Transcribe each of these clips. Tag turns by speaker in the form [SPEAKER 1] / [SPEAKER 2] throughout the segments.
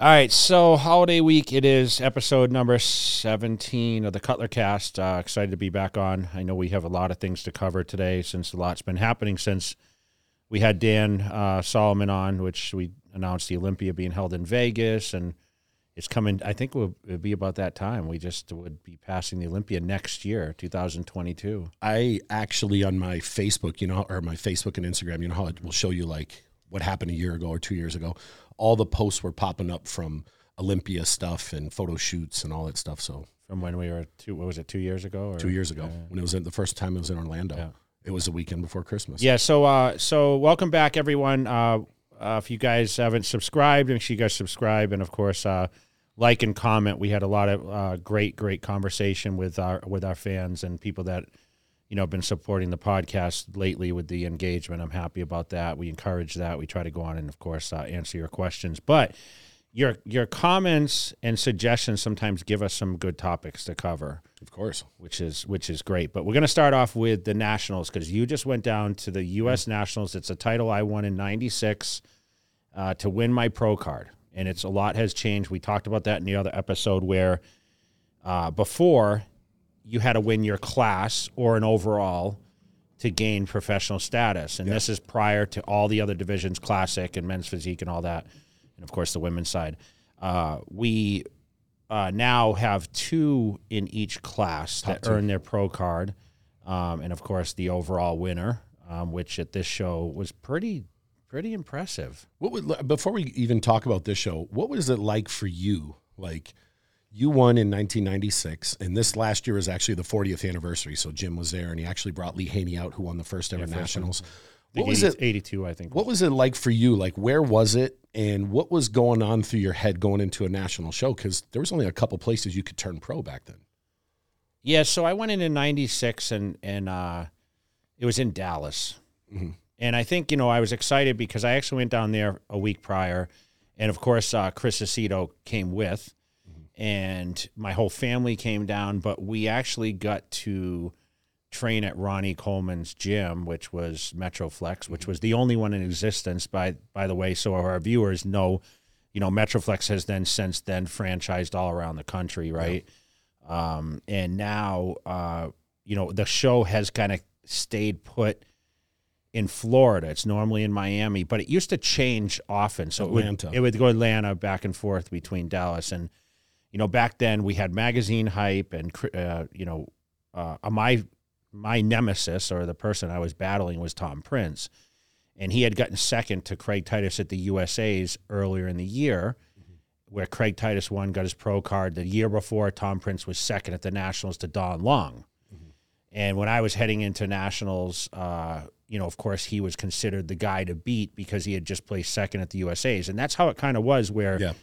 [SPEAKER 1] All right, so holiday week it is episode number 17 of the Cutler Cast. Uh, excited to be back on. I know we have a lot of things to cover today since a lot's been happening since we had Dan uh, Solomon on, which we announced the Olympia being held in Vegas and it's coming. I think it would be about that time. We just would be passing the Olympia next year, 2022.
[SPEAKER 2] I actually on my Facebook, you know, or my Facebook and Instagram, you know how it will show you like what happened a year ago or two years ago. All the posts were popping up from Olympia stuff and photo shoots and all that stuff. So
[SPEAKER 1] from when we were two, what was it, two years ago? Or?
[SPEAKER 2] Two years ago, when it was in, the first time it was in Orlando. Yeah. It was the weekend before Christmas.
[SPEAKER 1] Yeah. So, uh, so welcome back, everyone. Uh, uh, if you guys haven't subscribed, make sure you guys subscribe, and of course, uh, like and comment. We had a lot of uh, great, great conversation with our with our fans and people that you know, been supporting the podcast lately with the engagement. I'm happy about that. We encourage that. We try to go on and, of course, uh, answer your questions. But your your comments and suggestions sometimes give us some good topics to cover.
[SPEAKER 2] Of course,
[SPEAKER 1] which is which is great. But we're going to start off with the Nationals because you just went down to the U.S. Mm-hmm. Nationals. It's a title I won in '96 uh, to win my pro card, and it's a lot has changed. We talked about that in the other episode where uh, before you had to win your class or an overall to gain professional status. And yeah. this is prior to all the other divisions, classic and men's physique and all that. And of course, the women's side. Uh, we uh, now have two in each class Top that two. earn their pro card. Um, and of course, the overall winner, um, which at this show was pretty pretty impressive.
[SPEAKER 2] What would, before we even talk about this show, what was it like for you? Like, you won in 1996, and this last year is actually the 40th anniversary. So Jim was there, and he actually brought Lee Haney out, who won the first ever yeah, nationals.
[SPEAKER 1] What was 80, it? 82, I think.
[SPEAKER 2] What was it like for you? Like, where was it, and what was going on through your head going into a national show? Because there was only a couple places you could turn pro back then.
[SPEAKER 1] Yeah, so I went in in '96, and and uh, it was in Dallas, mm-hmm. and I think you know I was excited because I actually went down there a week prior, and of course uh, Chris Aceto came with and my whole family came down, but we actually got to train at Ronnie Coleman's gym, which was Metroflex, which was the only one in existence by by the way, so our viewers know, you know, Metroflex has then since then franchised all around the country, right? Yeah. Um, and now uh, you know, the show has kind of stayed put in Florida. It's normally in Miami, but it used to change often. So Atlanta. It would, it would go Atlanta back and forth between Dallas and you know, back then we had magazine hype, and uh, you know, uh, my my nemesis or the person I was battling was Tom Prince, and he had gotten second to Craig Titus at the USA's earlier in the year, mm-hmm. where Craig Titus won, got his pro card. The year before, Tom Prince was second at the Nationals to Don Long, mm-hmm. and when I was heading into Nationals. Uh, you know, of course, he was considered the guy to beat because he had just placed second at the USA's, and that's how it kind of was. Where yeah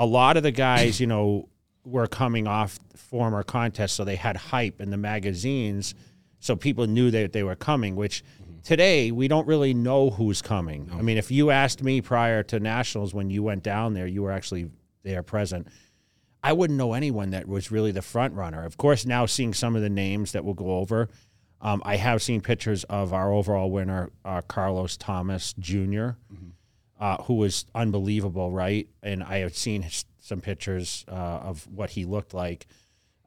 [SPEAKER 1] a lot of the guys, you know, were coming off former contests, so they had hype in the magazines, so people knew that they were coming. Which today we don't really know who's coming. No. I mean, if you asked me prior to nationals when you went down there, you were actually there present. I wouldn't know anyone that was really the front runner. Of course, now seeing some of the names that we'll go over, um, I have seen pictures of our overall winner, uh, Carlos Thomas junior mm-hmm uh, who was unbelievable, right? And I have seen some pictures uh, of what he looked like.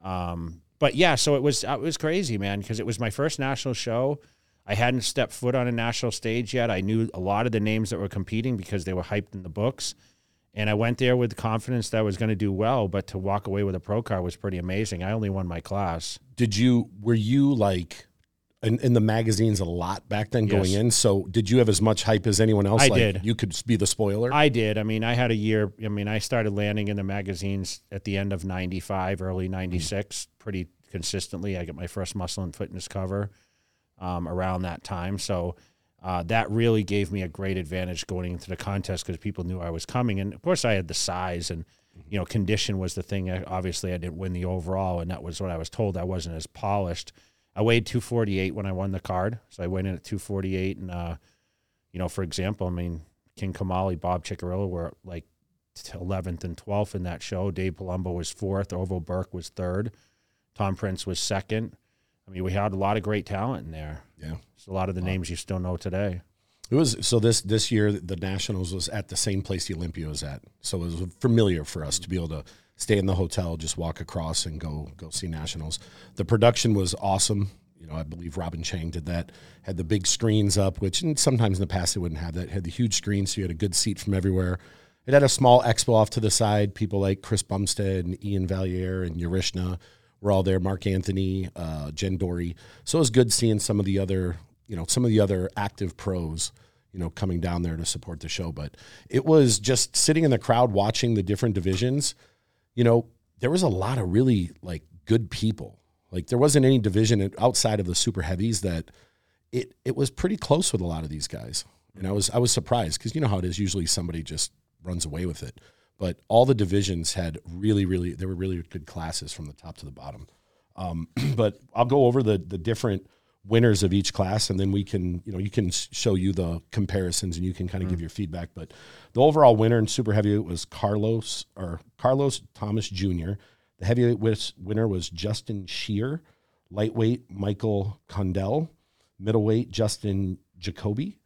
[SPEAKER 1] Um, but yeah, so it was it was crazy, man, because it was my first national show. I hadn't stepped foot on a national stage yet. I knew a lot of the names that were competing because they were hyped in the books. And I went there with confidence that I was going to do well, but to walk away with a pro car was pretty amazing. I only won my class.
[SPEAKER 2] Did you, were you like in, in the magazines a lot back then going in. So did you have as much hype as anyone else?
[SPEAKER 1] I
[SPEAKER 2] like
[SPEAKER 1] did.
[SPEAKER 2] You could be the spoiler.
[SPEAKER 1] I did. I mean, I had a year. I mean, I started landing in the magazines at the end of '95, early '96, mm. pretty consistently. I got my first Muscle and Fitness cover um, around that time. So. Uh, that really gave me a great advantage going into the contest because people knew I was coming, and of course I had the size and you know condition was the thing. Obviously, I didn't win the overall, and that was what I was told. I wasn't as polished I weighed 248 when I won the card. So I went in at 248. And, uh, you know, for example, I mean, King Kamali, Bob Cicherillo were like 11th and 12th in that show. Dave Palumbo was fourth. Orville Burke was third. Tom Prince was second. I mean, we had a lot of great talent in there.
[SPEAKER 2] Yeah.
[SPEAKER 1] It's a lot of the wow. names you still know today.
[SPEAKER 2] It was so this this year the Nationals was at the same place the Olympia was at, so it was familiar for us to be able to stay in the hotel, just walk across and go go see Nationals. The production was awesome. You know, I believe Robin Chang did that. Had the big screens up, which sometimes in the past they wouldn't have that. Had the huge screen, so you had a good seat from everywhere. It had a small expo off to the side. People like Chris Bumstead and Iain Valliere and Urishna were all there. Mark Anthony, uh, Jen Dory. So it was good seeing some of the other, you know, some of the other active pros, you know, coming down there to support the show. But it was just sitting in the crowd watching the different divisions. You know, there was a lot of really like good people. Like there wasn't any division outside of the super heavies that it it was pretty close with a lot of these guys. And I was I was surprised because you know how it is. Usually somebody just runs away with it. But all the divisions had really, really, there were really good classes from the top to the bottom. Um, but I'll go over the the different winners of each class, and then we can, you know, you can show you the comparisons, and you can kind of mm. give your feedback. But the overall winner in super heavyweight was Carlos or Carlos Thomas Jr. The heavyweight winner was Justin Shier. Lightweight Michael Condell. Middleweight Justin Jacoby.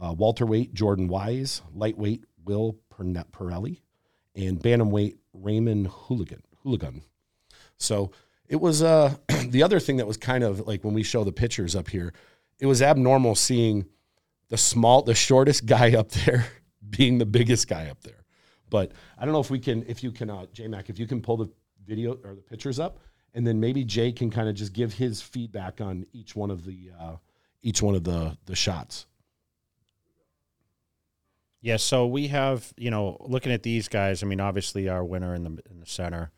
[SPEAKER 2] Uh, welterweight Jordan Wise. Lightweight Will Pirelli, and bantamweight Raymond Hooligan. Hooligan. So it was uh, the other thing that was kind of like when we show the pictures up here, it was abnormal seeing the small, the shortest guy up there being the biggest guy up there. But I don't know if we can, if you can, uh, Mac, if you can pull the video or the pictures up, and then maybe Jay can kind of just give his feedback on each one of the uh, each one of the the shots.
[SPEAKER 1] Yeah, so we have, you know, looking at these guys, I mean, obviously our winner in the in the center,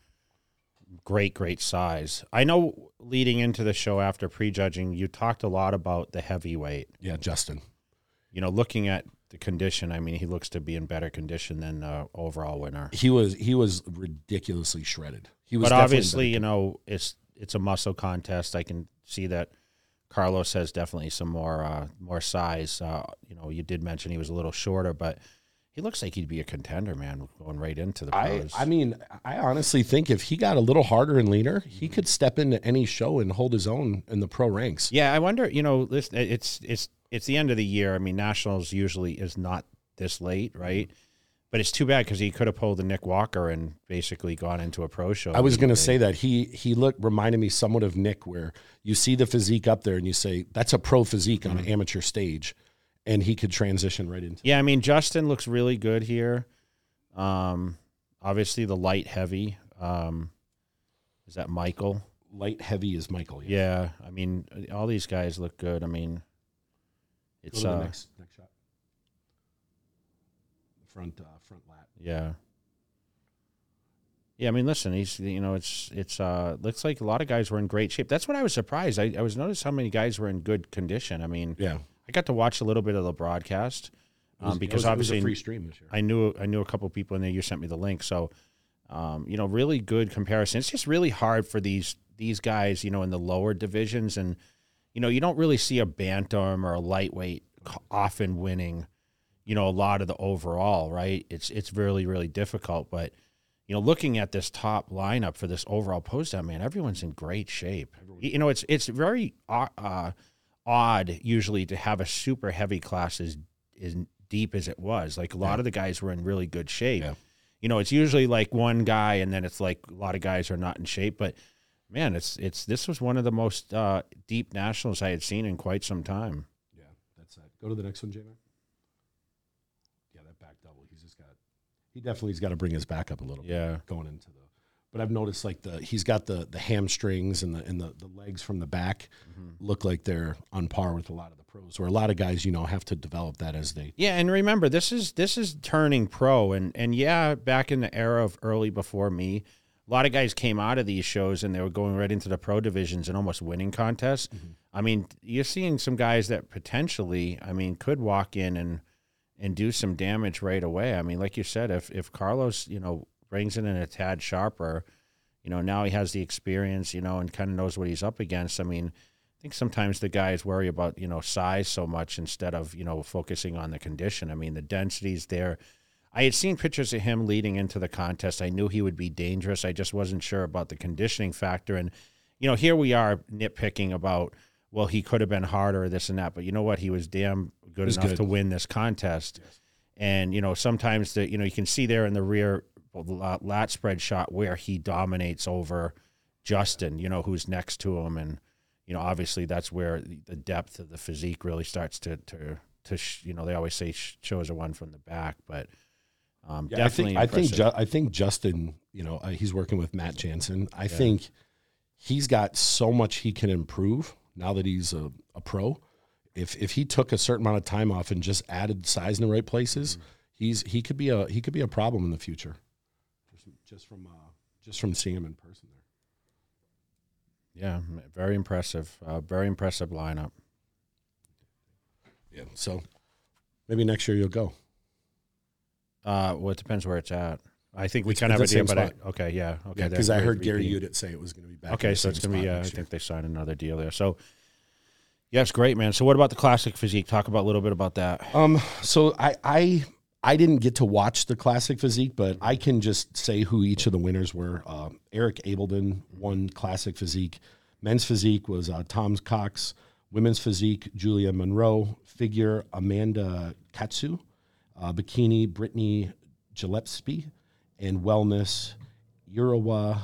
[SPEAKER 1] great, great size. I know leading into the show after prejudging, you talked a lot about the heavyweight.
[SPEAKER 2] Yeah, Justin.
[SPEAKER 1] You know, looking at the condition, I mean, he looks to be in better condition than the overall winner.
[SPEAKER 2] He was he was ridiculously shredded. He was
[SPEAKER 1] But obviously, you know, it's it's a muscle contest. I can see that Carlos has definitely some more uh, more size. Uh, you know, you did mention he was a little shorter, but he looks like he'd be a contender, man, going right into the pros.
[SPEAKER 2] I, I mean, I honestly think if he got a little harder and leaner, he could step into any show and hold his own in the pro ranks.
[SPEAKER 1] Yeah, I wonder. You know, this it's it's it's the end of the year. I mean, nationals usually is not this late, right? Mm-hmm but it's too bad because he could have pulled the Nick Walker and basically gone into a pro show.
[SPEAKER 2] I was going to say that he he looked reminded me somewhat of Nick, where you see the physique up there and you say that's a pro physique on mm-hmm. an amateur stage, and he could transition right into.
[SPEAKER 1] Yeah, I mean Justin looks really good here. Um, obviously the light heavy. Um, is that Michael?
[SPEAKER 2] Light heavy is Michael.
[SPEAKER 1] Yeah. yeah, I mean all these guys look good. I mean, it's uh, next, next shot
[SPEAKER 2] front uh, front lat.
[SPEAKER 1] Yeah. Yeah, I mean, listen, he's you know, it's it's uh looks like a lot of guys were in great shape. That's what I was surprised. I, I was noticed how many guys were in good condition. I mean,
[SPEAKER 2] yeah,
[SPEAKER 1] I got to watch a little bit of the broadcast
[SPEAKER 2] um, was,
[SPEAKER 1] because
[SPEAKER 2] was,
[SPEAKER 1] obviously
[SPEAKER 2] free stream this year.
[SPEAKER 1] I knew I knew a couple people in there. You sent me the link, so um, you know, really good comparison. It's just really hard for these these guys, you know, in the lower divisions, and you know, you don't really see a bantam or a lightweight often winning you know a lot of the overall right it's it's really really difficult but you know looking at this top lineup for this overall post out man everyone's in great shape you know it's it's very uh, uh, odd usually to have a super heavy class as, as deep as it was like a lot yeah. of the guys were in really good shape yeah. you know it's usually like one guy and then it's like a lot of guys are not in shape but man it's it's this was one of the most uh, deep nationals i had seen in quite some time
[SPEAKER 2] yeah that's it go to the next one j Mart. Yeah, that back double. He's just got he definitely's got to bring his back up a little.
[SPEAKER 1] Yeah,
[SPEAKER 2] bit going into the. But I've noticed like the he's got the the hamstrings and the and the, the legs from the back mm-hmm. look like they're on par with a lot of the pros. Where a lot of guys, you know, have to develop that as they.
[SPEAKER 1] Yeah, and remember this is this is turning pro, and and yeah, back in the era of early before me, a lot of guys came out of these shows and they were going right into the pro divisions and almost winning contests. Mm-hmm. I mean, you're seeing some guys that potentially, I mean, could walk in and and do some damage right away. I mean, like you said, if if Carlos, you know, brings it in a tad sharper, you know, now he has the experience, you know, and kind of knows what he's up against. I mean, I think sometimes the guys worry about, you know, size so much instead of, you know, focusing on the condition. I mean, the density's there. I had seen pictures of him leading into the contest. I knew he would be dangerous. I just wasn't sure about the conditioning factor. And, you know, here we are nitpicking about well, he could have been harder, this and that. But you know what? He was damn good
[SPEAKER 2] was
[SPEAKER 1] enough
[SPEAKER 2] good.
[SPEAKER 1] to win this contest. And you know, sometimes the you know you can see there in the rear lat lat spread shot where he dominates over Justin. You know, who's next to him, and you know, obviously that's where the depth of the physique really starts to to to sh- you know they always say sh- shows a one from the back, but um,
[SPEAKER 2] Yeah, I think
[SPEAKER 1] definitely
[SPEAKER 2] I think. Ju- I think Justin, you know, uh, he's working with Matt Jansen. I think he's got so much he can improve now that he's a, a pro. If if he took a certain amount of time off and just added size in the right places,
[SPEAKER 1] Mm-hmm.
[SPEAKER 2] he's he could be a he could be a problem in the future. Just, from uh, just from seeing him in person there.
[SPEAKER 1] yeah, very impressive, uh, very impressive lineup.
[SPEAKER 2] Yeah. So maybe next year you'll go.
[SPEAKER 1] Uh, well, it depends where it's at. I think we
[SPEAKER 2] It's-
[SPEAKER 1] kind of have
[SPEAKER 2] it's
[SPEAKER 1] an
[SPEAKER 2] the
[SPEAKER 1] idea, but I, okay, yeah, okay.
[SPEAKER 2] Yeah, because I heard Gary. Udit say it was going to be back.
[SPEAKER 1] Okay, so it's gonna be.
[SPEAKER 2] spot
[SPEAKER 1] Uh, I think they signed another deal there. So, yeah, great, man. So, what about the classic physique? Talk about a little bit about that.
[SPEAKER 2] Um, so I I I didn't get to watch the classic physique, but I can just say who each of the winners were. Um, Eric Abelden won classic physique. Men's physique was uh, Tom Cox. Women's physique Julia Monroe. Figure Amanda Katsu. Uh, bikini Brittany Gillespie, and wellness Urawa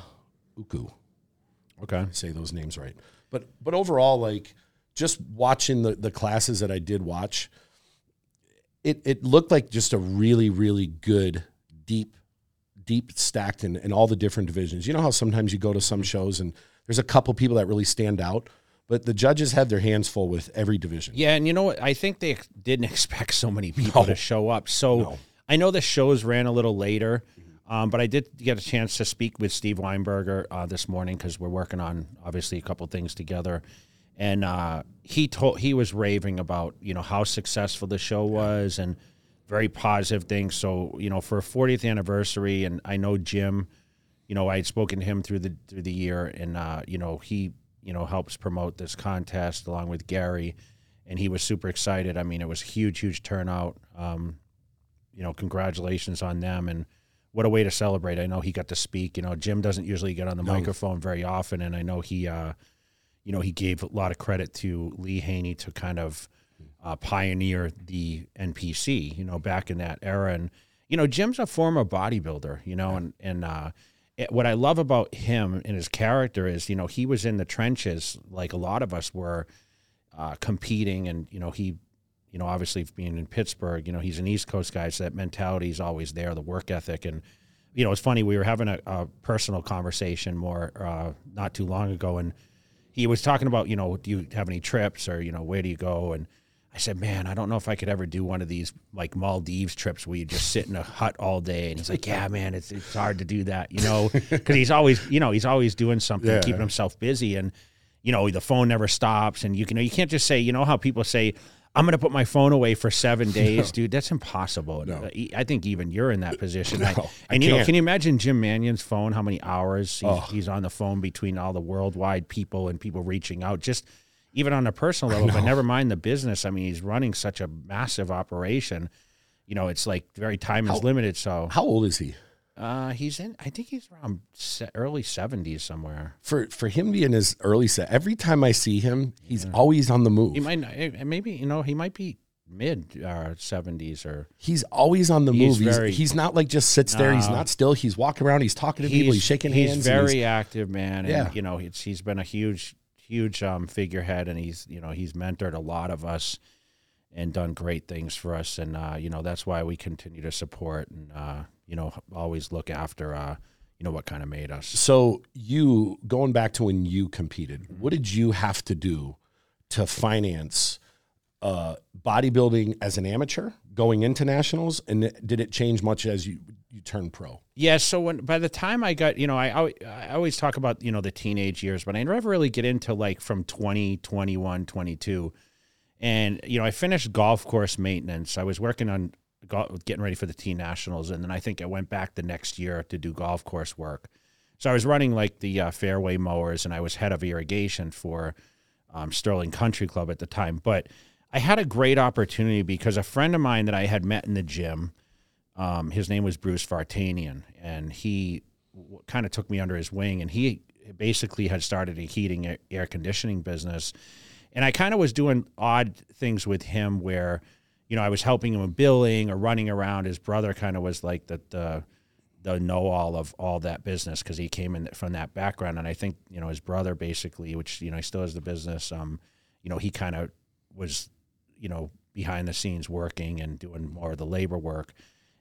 [SPEAKER 2] Uku
[SPEAKER 1] Okay.
[SPEAKER 2] say those names right. But but overall, like just watching the the classes that I did watch, it it looked like just a really really good deep deep stacked in, in all the different divisions. You know how sometimes you go to some shows and there's a couple people that really stand out, but the judges had their hands full with every division.
[SPEAKER 1] Yeah, and you know what? I think they didn't expect so many people
[SPEAKER 2] No.
[SPEAKER 1] to show up. So
[SPEAKER 2] No.
[SPEAKER 1] I know the shows ran a little later, um, but I did get a chance to speak with Steve Weinberger uh, this morning because we're working on obviously a couple things together, and uh, he told he was raving about you know how successful the show was and very positive things. So you know for a 40th anniversary, and I know Jim you know, I had spoken to him through the through the year, and uh, you know, he you know helps promote this contest along with Gary, and he was super excited. I mean, it was a huge, huge turnout. Um, you know, congratulations on them, and what a way to celebrate. I know he got to speak. You know, Jim doesn't usually get on the
[SPEAKER 2] No.
[SPEAKER 1] microphone very often, and I know he, uh, you know, he gave a lot of credit to Lee Haney to kind of uh, pioneer the NPC. You know, back in that era, and you know, Jim's a former bodybuilder. You know, and and uh, it, what I love about him and his character is, you know, he was in the trenches like a lot of us were uh, competing, and you know, he, you know, obviously being in Pittsburgh, you know, he's an East Coast guy, so that mentality is always there, the work ethic, and you know, it's funny. We were having a, a personal conversation more uh, not too long ago, and he was talking about, you know, do you have any trips or you know, where do you go? And I said, man, I don't know if I could ever do one of these like Maldives trips where you just sit in a hut all day. And he's like, yeah, man, it's it's hard to do that, you know, because he's always, you know, he's always doing something,
[SPEAKER 2] Yeah.
[SPEAKER 1] keeping himself busy, and you know, the phone never stops, and you can, you can't just say, you know, how people say. I'm going to put my phone away for seven days, dude. That's impossible.
[SPEAKER 2] No.
[SPEAKER 1] Uh, I think even you're in that position.
[SPEAKER 2] No, I
[SPEAKER 1] and you know, can you imagine Jim Manion's phone? How many hours he's,
[SPEAKER 2] Oh.
[SPEAKER 1] he's on the phone between all the worldwide people and people reaching out, just even on a personal level. But never mind the business. I mean, he's running such a massive operation. You know, it's like very time is limited. So
[SPEAKER 2] How old is he?
[SPEAKER 1] Uh, he's in. I think he's around se- early seventies somewhere.
[SPEAKER 2] For for him being his early set, every time I see him, he's always on the move.
[SPEAKER 1] He might not, eh, maybe you know he might be mid uh, seventies or
[SPEAKER 2] He's always on the
[SPEAKER 1] He's
[SPEAKER 2] move. He's,
[SPEAKER 1] very-
[SPEAKER 2] he's not like just sits there. He's not still. He's walking around. He's talking to people. He's shaking
[SPEAKER 1] he's
[SPEAKER 2] hands. and
[SPEAKER 1] very active, man. And,
[SPEAKER 2] Yeah.
[SPEAKER 1] you know, it's, he's been a huge, huge um, figurehead, and he's you know he's mentored a lot of us and done great things for us, and uh, you know that's why we continue to support and uh, you know always look after uh, you know what kind of made us.
[SPEAKER 2] So you going back to when you competed, what did you have to do to finance uh, bodybuilding as an amateur going into nationals, and did it change much as you you turned pro?
[SPEAKER 1] Yeah, so when by the time I got, you know, I, I I always talk about, you know, the teenage years, but I never really get into like from 20, 21, 22. And you know, I finished golf course maintenance. I was working on go- getting ready for the teen nationals and then I think I went back the next year to do golf course work. So I was running like the uh, fairway mowers and I was head of irrigation for um, Sterling Country Club at the time, but I had a great opportunity because a friend of mine that I had met in the gym, um, his name was Bruce Vartanian, and he w- kind of took me under his wing, and he basically had started a heating air conditioning business. And I kind of was doing odd things with him where, you know, I was helping him with billing or running around. His brother kind of was like the, the, the know all of all that business because he came in from that background. And I think, you know, his brother basically, which, you know, he still has the business, um, you know, he kind of was, you know, behind the scenes working and doing more of the labor work.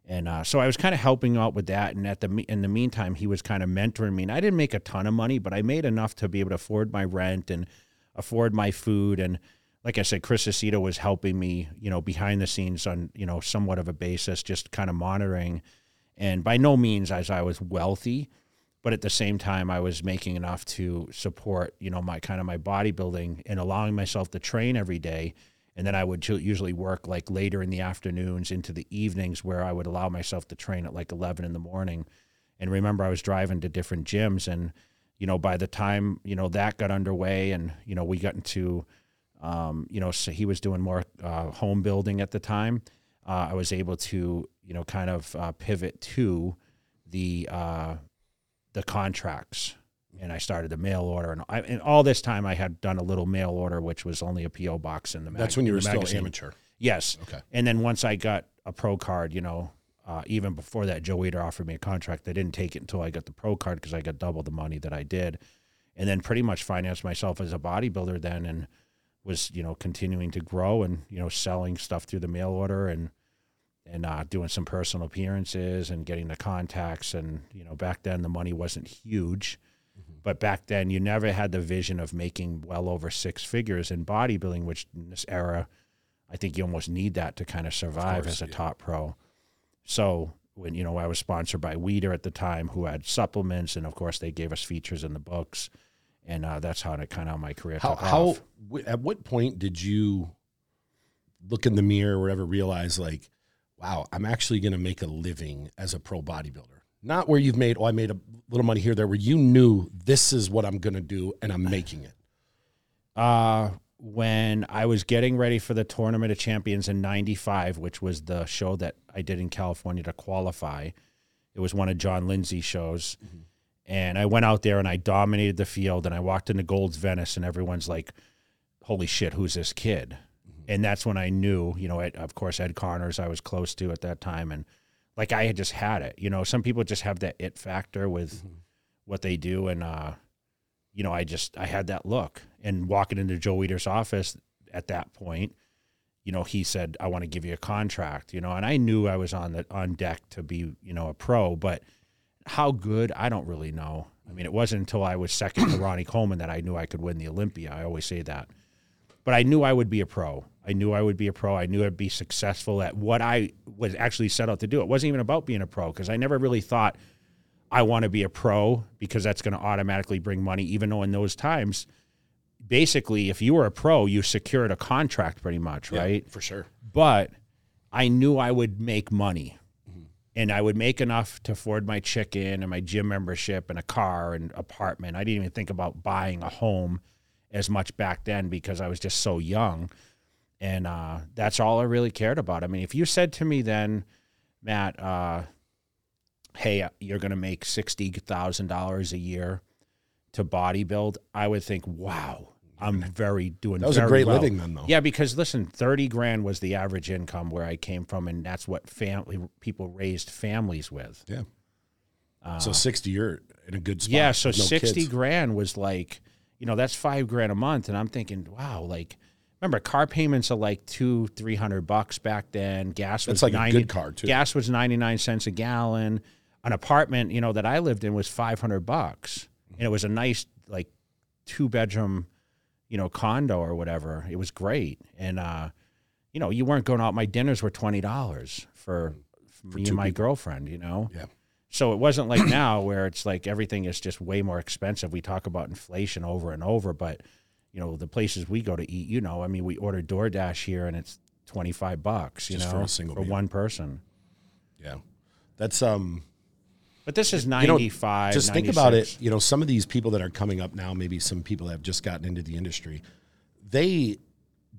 [SPEAKER 1] And uh, so I was kind of helping out with that. And at the in the meantime, he was kind of mentoring me. And I didn't make a ton of money, but I made enough to be able to afford my rent and afford my food. And like I said, Chris Aceto was helping me, you know, behind the scenes on you know somewhat of a basis, just kind of monitoring. And by no means as I was wealthy, but at the same time, I was making enough to support, you know, my kind of my bodybuilding and allowing myself to train every day and then I would usually work like later in the afternoons into the evenings where I would allow myself to train at like 11 in the morning. And remember, I was driving to different gyms, and you know, by the time you know that got underway, and you know, we got into, um, you know, so he was doing more uh, home building at the time. Uh, I was able to, you know, kind of uh, pivot to the uh, the contracts and I started the mail order, and, I, and all this time I had done a little mail order, which was only a PO box in the.
[SPEAKER 2] Mag- That's when you were still magazine. amateur.
[SPEAKER 1] Yes.
[SPEAKER 2] Okay.
[SPEAKER 1] And then once I got a pro card, you know, uh, even before that, Joe Weider offered me a contract. I didn't take it until I got the pro card because I got double the money that I did, and then pretty much financed myself as a bodybuilder then, and was you know continuing to grow and you know selling stuff through the mail order and and uh, doing some personal appearances and getting the contacts and you know back then the money wasn't huge but back then, you never had the vision of making well over six figures in bodybuilding, which in this era, I think you almost need that to kind of survive of course, as a yeah. top pro. So when you know I was sponsored by Weider at the time, who had supplements, and of course they gave us features in the books, and uh, that's how it kind of my career how, took
[SPEAKER 2] how,
[SPEAKER 1] off.
[SPEAKER 2] At what point did you look in the mirror or ever realize like, wow, I'm actually going to make a living as a pro bodybuilder? Not where you've made, oh, I made a little money here, there, where you knew this is what I'm going to do and I'm making it.
[SPEAKER 1] Uh, when I was getting ready for the Tournament of Champions in 95, which was the show that I did in California to qualify, it was one of Jon Lindsay's shows. Mm-hmm. And I went out there and I dominated the field and I walked into Gold's Venice and everyone's like, holy shit, who's this kid? Mm-hmm. And that's when I knew, you know, of course, Ed Connors I was close to at that time. And like I had just had it. You know, some people just have that it factor with mm-hmm. what they do, and uh, you know, I just I had that look. And walking into Joe Weider's office at that point, you know, he said, "I want to give you a contract." You know, and I knew I was on the on deck to be, you know, a pro, but how good I don't really know. I mean, it wasn't until I was second to Ronnie Coleman that I knew I could win the Olympia. I always say that, but I knew I would be a pro. I knew I would be a pro. I knew I'd be successful at what I was actually set out to do. It wasn't even about being a pro because I never really thought I want to be a pro because that's going to automatically bring money, even though in those times, basically, if you were a pro, you secured a contract pretty much, yeah, right?
[SPEAKER 2] For sure.
[SPEAKER 1] But I knew I would make money. And I would make enough to afford my chicken and my gym membership and a car and apartment. I didn't even think about buying a home as much back then because I was just so young and uh, that's all I really cared about. I mean, if you said to me then, Matt, uh, hey, you're going to make sixty thousand dollars a year to bodybuild, I would think, wow, I'm very doing.
[SPEAKER 2] That was
[SPEAKER 1] a
[SPEAKER 2] great
[SPEAKER 1] well.
[SPEAKER 2] living then, though.
[SPEAKER 1] Yeah, because listen, thirty grand was the average income where I came from, and that's what family people raised families with.
[SPEAKER 2] Yeah. Uh, so sixty, you're in a good spot.
[SPEAKER 1] Yeah, so no sixty kids. grand was like, you know, that's five grand a month, and I'm thinking, wow, like remember car payments are like two, three hundred bucks back then. Gas was
[SPEAKER 2] That's like
[SPEAKER 1] 90,
[SPEAKER 2] a good car too.
[SPEAKER 1] Gas was ninety nine cents a gallon. An apartment, you know, that I lived in was five hundred bucks, and it was a nice like two bedroom, you know, condo or whatever. It was great, and uh, you know, you weren't going out. My dinners were twenty dollars for, for, me and my people. girlfriend. You know.
[SPEAKER 2] Yeah.
[SPEAKER 1] So it wasn't like now where it's like everything is just way more expensive. We talk about inflation over and over, but you know, the places we go to eat, you know, I mean, we order DoorDash here and it's 25 bucks, you
[SPEAKER 2] Just
[SPEAKER 1] know,
[SPEAKER 2] for, a single
[SPEAKER 1] for one person.
[SPEAKER 2] Yeah. That's, um,
[SPEAKER 1] but this is 95.
[SPEAKER 2] You know, just
[SPEAKER 1] 96.
[SPEAKER 2] think about it. You know, some of these people that are coming up now, maybe some people that have just gotten into the industry, they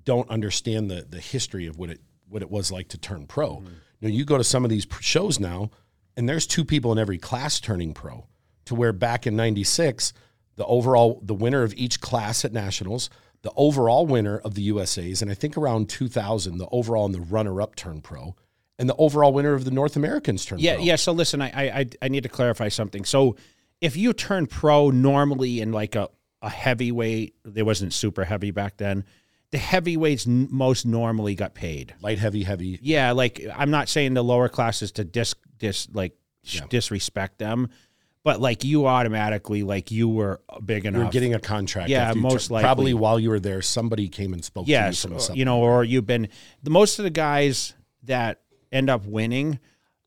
[SPEAKER 2] don't understand the, the history of what it, what it was like to turn pro. Mm-hmm. You know, you go to some of these shows now and there's two people in every class turning pro to where back in 96, the overall the winner of each class at nationals, the overall winner of the USA's, and I think around 2000, the overall and the runner-up turned pro, and the overall winner of the North Americans turned
[SPEAKER 1] Yeah,
[SPEAKER 2] pro.
[SPEAKER 1] yeah. So listen, I, I I need to clarify something. So if you turn pro normally in like a a heavyweight, there wasn't super heavy back then. The heavyweights n- most normally got paid.
[SPEAKER 2] Light, heavy, heavy.
[SPEAKER 1] Yeah, like I'm not saying the lower classes to dis dis like sh-
[SPEAKER 2] Yeah.
[SPEAKER 1] disrespect them, but like you automatically like you were big enough.
[SPEAKER 2] You're getting a contract.
[SPEAKER 1] Yeah,
[SPEAKER 2] after you
[SPEAKER 1] most
[SPEAKER 2] turn- Probably while you were there, somebody came and spoke
[SPEAKER 1] yes,
[SPEAKER 2] to you. From
[SPEAKER 1] or,
[SPEAKER 2] supplement.
[SPEAKER 1] you know, or you've been the most of the guys that end up winning,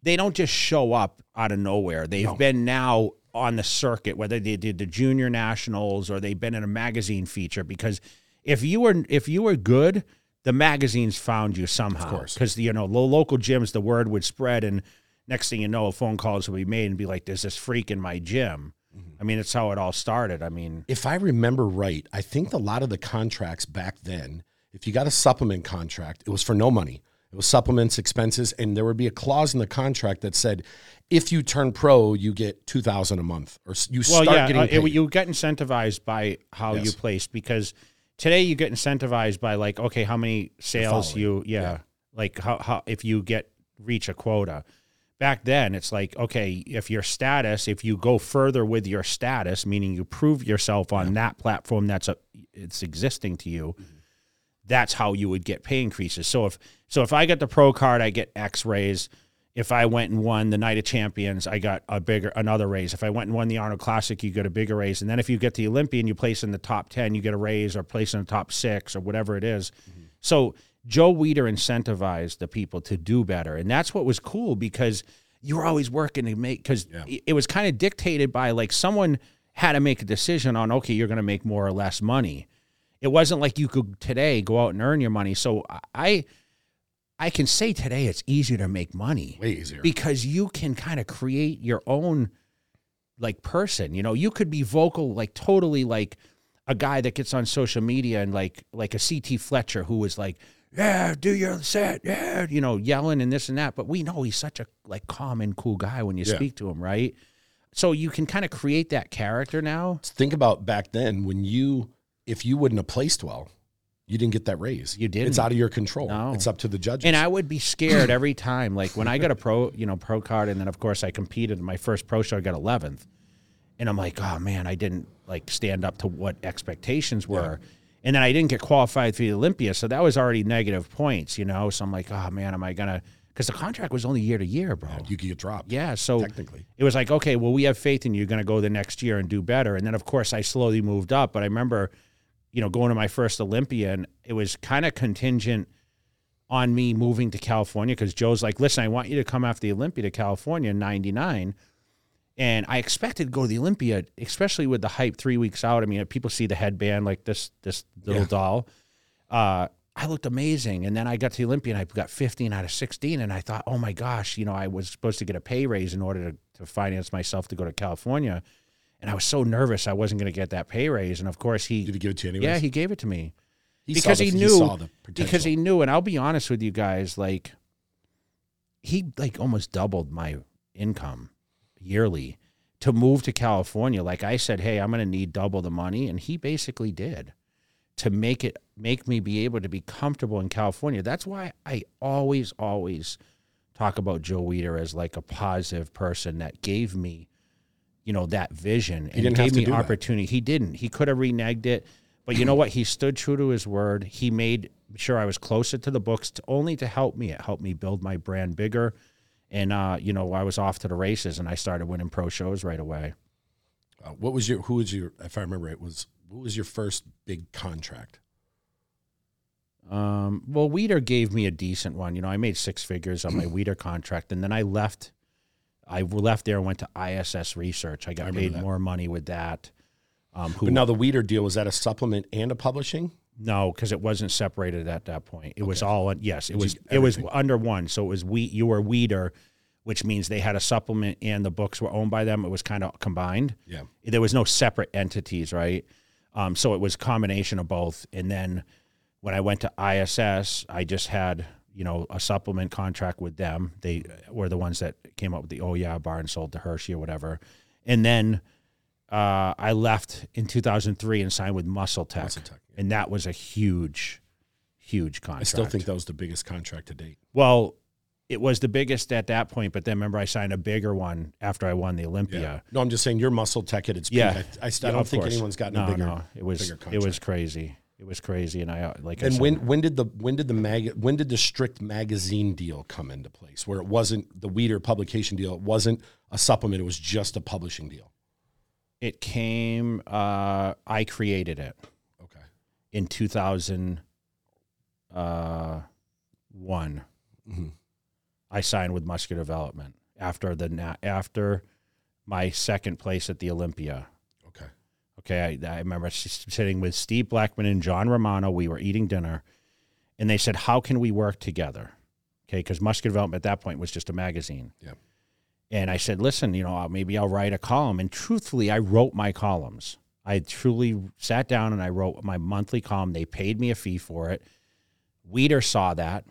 [SPEAKER 1] they don't just show up out of nowhere. They've been now on the circuit, whether they did the junior nationals or they've been in a magazine feature. Because if you were if you were good, the magazines found you somehow.
[SPEAKER 2] Of course.
[SPEAKER 1] because you know lo- local gyms, the word would spread, and next thing you know, phone calls would be made and be like, "There's this freak in my gym."
[SPEAKER 2] Mm-hmm.
[SPEAKER 1] I mean, it's how it all started. I mean,
[SPEAKER 2] if I remember right, I think a lot of the contracts back then, if you got a supplement contract, it was for no money. It was supplements, expenses, and there would be a clause in the contract that said, if you turn pro, you get two thousand a month, or you
[SPEAKER 1] well,
[SPEAKER 2] start
[SPEAKER 1] yeah,
[SPEAKER 2] getting
[SPEAKER 1] uh,
[SPEAKER 2] paid.
[SPEAKER 1] it, you get incentivized by how you
[SPEAKER 2] Yes.
[SPEAKER 1] place because today you get incentivized by like okay, how many sales you yeah,
[SPEAKER 2] Yeah.
[SPEAKER 1] like how how if you get reach a quota. Back then, it's like okay, if your status, if you go further with your status, meaning you prove yourself on that platform that's a, it's existing to you,
[SPEAKER 2] Mm-hmm.
[SPEAKER 1] That's how you would get pay increases. So if so if I get the pro card, I get X raise. If I went and won the Night of Champions, I got a bigger another raise. If I went and won the Arnold Classic, you get a bigger raise. And then if you get the Olympian, you place in the top ten, you get a raise, or place in the top six, or whatever it is. So Joe Weider incentivized the people to do better, and that's what was cool because you were always working to make because it, it was kind of dictated by like someone had to make a decision on okay, you're going to make more or less money. It wasn't like you could today go out and earn your money. So I I can say today it's easier to make money
[SPEAKER 2] Way easier.
[SPEAKER 1] because you can kind of create your own like person. You know, you could be vocal like totally like a guy that gets on social media and like like a CT Fletcher who was like, yeah, do your set, yeah, you know, yelling and this and that. But we know he's such a like calm and cool guy when you
[SPEAKER 2] Yeah.
[SPEAKER 1] speak to him, right? So you can kind of create that character now.
[SPEAKER 2] Think about back then when you, if you wouldn't have placed well, you didn't get that raise.
[SPEAKER 1] You didn't.
[SPEAKER 2] It's out of your control.
[SPEAKER 1] No.
[SPEAKER 2] It's up to the judges.
[SPEAKER 1] And I would be scared every time. Like when I got a pro, you know, pro card, and then of course I competed in my first pro show, I got 11th. And I'm like, oh man, I didn't like stand up to what expectations were. And then I didn't get qualified for the Olympia. So that was already negative points, you know? So I'm like, oh man, am I to, because the contract was only year to year, bro.
[SPEAKER 2] you could get dropped.
[SPEAKER 1] Yeah. So
[SPEAKER 2] Technically.
[SPEAKER 1] it was like, okay, well, we have faith in you. You're going to go the next year and do better. And then, of course, I slowly moved up. But I remember, you know, going to my first Olympia, and it was kind of contingent on me moving to California because Joe's like, listen, I want you to come after the Olympia to California in 99. And I expected to go to the Olympia, especially with the hype three weeks out. I mean, people see the headband like this, this little
[SPEAKER 2] Yeah.
[SPEAKER 1] doll. Uh, I looked amazing. And then I got to the Olympia and I got 15 out of 16. And I thought, oh my gosh, you know, I was supposed to get a pay raise in order to, to finance myself to go to California. And I was so nervous I wasn't going to get that pay raise. And of course, he,
[SPEAKER 2] Did he give it to you anyways?
[SPEAKER 1] yeah, he gave it to me
[SPEAKER 2] He
[SPEAKER 1] because
[SPEAKER 2] the,
[SPEAKER 1] he knew
[SPEAKER 2] saw the potential.
[SPEAKER 1] because he knew. And I'll be honest with you guys, like he like almost doubled my income yearly to move to California. Like I said, hey, I'm going to need double the money, and he basically did to make it make me be able to be comfortable in California. That's why I always always talk about Joe Weider as like a positive person that gave me you know that vision and
[SPEAKER 2] didn't
[SPEAKER 1] gave me
[SPEAKER 2] do that.
[SPEAKER 1] opportunity. He didn't. He could have reneged it, but you know what? He stood true to his word. He made sure I was closer to the books, to, only to help me. It helped me build my brand bigger, and uh, you know I was off to the races, and I started winning pro shows right away.
[SPEAKER 2] Uh, what was your? Who was your? If I remember, it was what was your first big contract?
[SPEAKER 1] Um, well, Weider gave me a decent one. You know, I made six figures on my Weider contract, and then I left. I left there and went to ISS Research. I got
[SPEAKER 2] remember
[SPEAKER 1] paid
[SPEAKER 2] that.
[SPEAKER 1] more money with that. Um, who
[SPEAKER 2] But now the Weider deal was that a supplement and a publishing?
[SPEAKER 1] No, because it wasn't separated at that point. It was all yes, it was
[SPEAKER 2] Just
[SPEAKER 1] it was under one. So it was we you were Weider, which means they had a supplement and the books were owned by them. It was kind of combined.
[SPEAKER 2] Yeah.
[SPEAKER 1] There was no separate entities, right? Um, so it was combination of both. And then when I went to ISS, I just had you know a supplement contract with them. They were the ones that came up with the oh yeah bar and sold to Hershey or whatever. And then uh, I left in 2003 and signed with Muscle Tech,
[SPEAKER 2] Muscle Tech, yeah.
[SPEAKER 1] and that was a huge, huge contract.
[SPEAKER 2] I still think that was the biggest contract to date.
[SPEAKER 1] Well, it was the biggest at that point, but then remember I signed a bigger one after I won the Olympia.
[SPEAKER 2] No, I'm just saying your muscle tech at its peak.
[SPEAKER 1] Yeah,
[SPEAKER 2] I, I, I
[SPEAKER 1] Yeah,
[SPEAKER 2] don't think
[SPEAKER 1] course.
[SPEAKER 2] anyone's gotten
[SPEAKER 1] no,
[SPEAKER 2] a bigger.
[SPEAKER 1] no. It was
[SPEAKER 2] bigger
[SPEAKER 1] it was crazy. It was crazy, and I uh, like I
[SPEAKER 2] And
[SPEAKER 1] said,
[SPEAKER 2] when when did the when did the mag when did the strict magazine deal come into place? Where it wasn't the Weider publication deal, it wasn't a supplement, it was just a publishing deal.
[SPEAKER 1] it came, uh, I created it
[SPEAKER 2] Okay.
[SPEAKER 1] in 2001.
[SPEAKER 2] Mhm.
[SPEAKER 1] I signed with Muscular Development after the after my second place at the Olympia.
[SPEAKER 2] Okay.
[SPEAKER 1] I, I remember sitting with Steve Blackman and John Romano. We were eating dinner, and they said, "How can we work together?" Okay, because Muscular Development at that point was just a magazine.
[SPEAKER 2] Yeah.
[SPEAKER 1] And I said, "Listen, you know, maybe I'll write a column." And truthfully, I wrote my columns. I truly sat down and I wrote my monthly column. They paid me a fee for it. Weider saw that,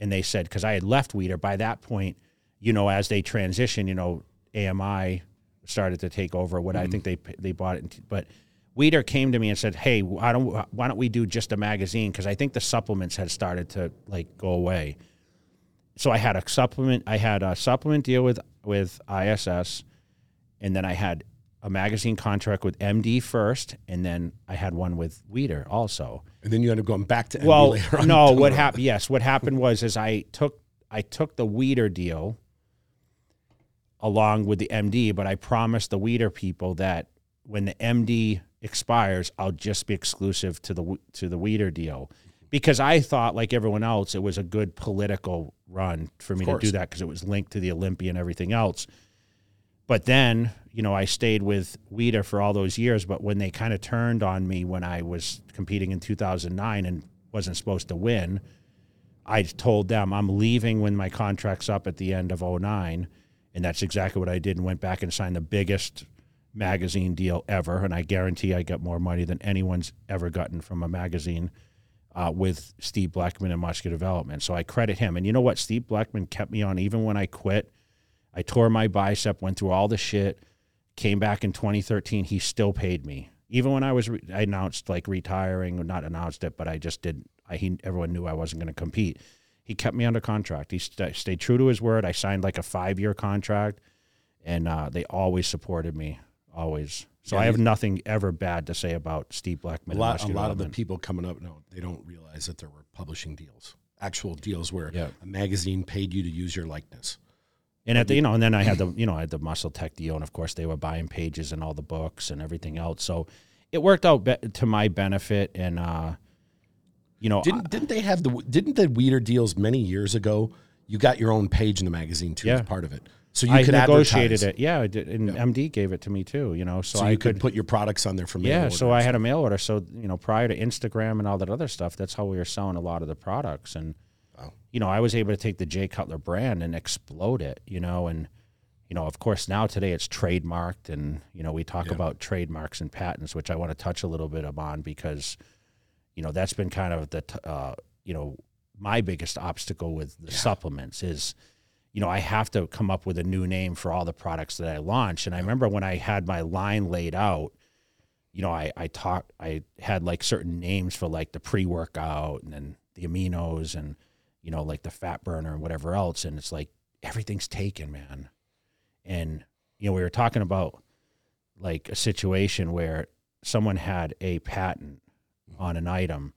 [SPEAKER 1] and they said, because I had left Weider by that point, you know, as they transition, you know, AMI started to take over. What I mm-hmm. think they they bought it, but Weider came to me and said, "Hey, why don't why don't we do just a magazine? Because I think the supplements had started to like go away." So I had a supplement. I had a supplement deal with with ISS, and then I had a magazine contract with MD first, and then I had one with Weider also.
[SPEAKER 2] And then you end up going back to MD
[SPEAKER 1] Well,
[SPEAKER 2] later on
[SPEAKER 1] no. What happened? Yes, what happened was is I took I took the Weider deal along with the MD, but I promised the Weider people that when the MD expires, I'll just be exclusive to the to the Weider deal because I thought, like everyone else, it was a good political run for me to do that because it was linked to the Olympia and everything else. But then, you know, I stayed with Weider for all those years. But when they kind of turned on me when I was competing in 2009 and wasn't supposed to win, I told them I'm leaving when my contract's up at the end of 09. And that's exactly what I did and went back and signed the biggest magazine deal ever. And I guarantee I got more money than anyone's ever gotten from a magazine uh, with Steve Blackman and Muscular Development. So I credit him. And you know what? Steve Blackman kept me on even when I quit. I tore my bicep, went through all the shit, came back in 2013. He still paid me. Even when I was, re- I announced like retiring, not announced it, but I just did. I, he, everyone knew I wasn't going to compete. He kept me under contract. He st- stayed true to his word. I signed like a five year contract, and uh, they always supported me, always. So
[SPEAKER 2] Yeah,
[SPEAKER 1] I have nothing ever bad to say about Steve Blackman.
[SPEAKER 2] a lot, a lot of the people coming up, no, they don't realize that there were publishing deals, actual deals where
[SPEAKER 1] Yeah.
[SPEAKER 2] a magazine paid you to use your likeness.
[SPEAKER 1] And at the you know, and then I had the you know I had the Muscle Tech deal, and of course they were buying pages and all the books and everything else. So it worked out be- to my benefit, and uh, you know,
[SPEAKER 2] Didn't didn't they have the didn't the Weider deals many years ago? You got your own page in the magazine too
[SPEAKER 1] Yeah.
[SPEAKER 2] as part of it, so you
[SPEAKER 1] I
[SPEAKER 2] could
[SPEAKER 1] negotiated
[SPEAKER 2] advertise.
[SPEAKER 1] it. Yeah, I did, and MD gave it to me too. You know, so,
[SPEAKER 2] So,
[SPEAKER 1] I
[SPEAKER 2] you could, put your products on there from
[SPEAKER 1] yeah. So I had a mail order. So you know, prior to Instagram and all that other stuff, that's how we were selling a lot of the products. And
[SPEAKER 2] Wow.
[SPEAKER 1] you know, I was able to take the Jay Cutler brand and explode it. You know, and you know, of course, now today it's trademarked, and you know, we talk
[SPEAKER 2] Yeah.
[SPEAKER 1] about trademarks and patents, which I want to touch a little bit upon because you know that's been kind of the t- uh, you know my biggest obstacle with the supplements is you know I have to come up with a new name for all the products that I launch. And I remember when I had my line laid out, you know, I I talked I had like certain names for like the pre workout and then the aminos and you know like the fat burner and whatever else. And it's like everything's taken, man. And you know we were talking about like a situation where someone had a patent mm-hmm. on an item,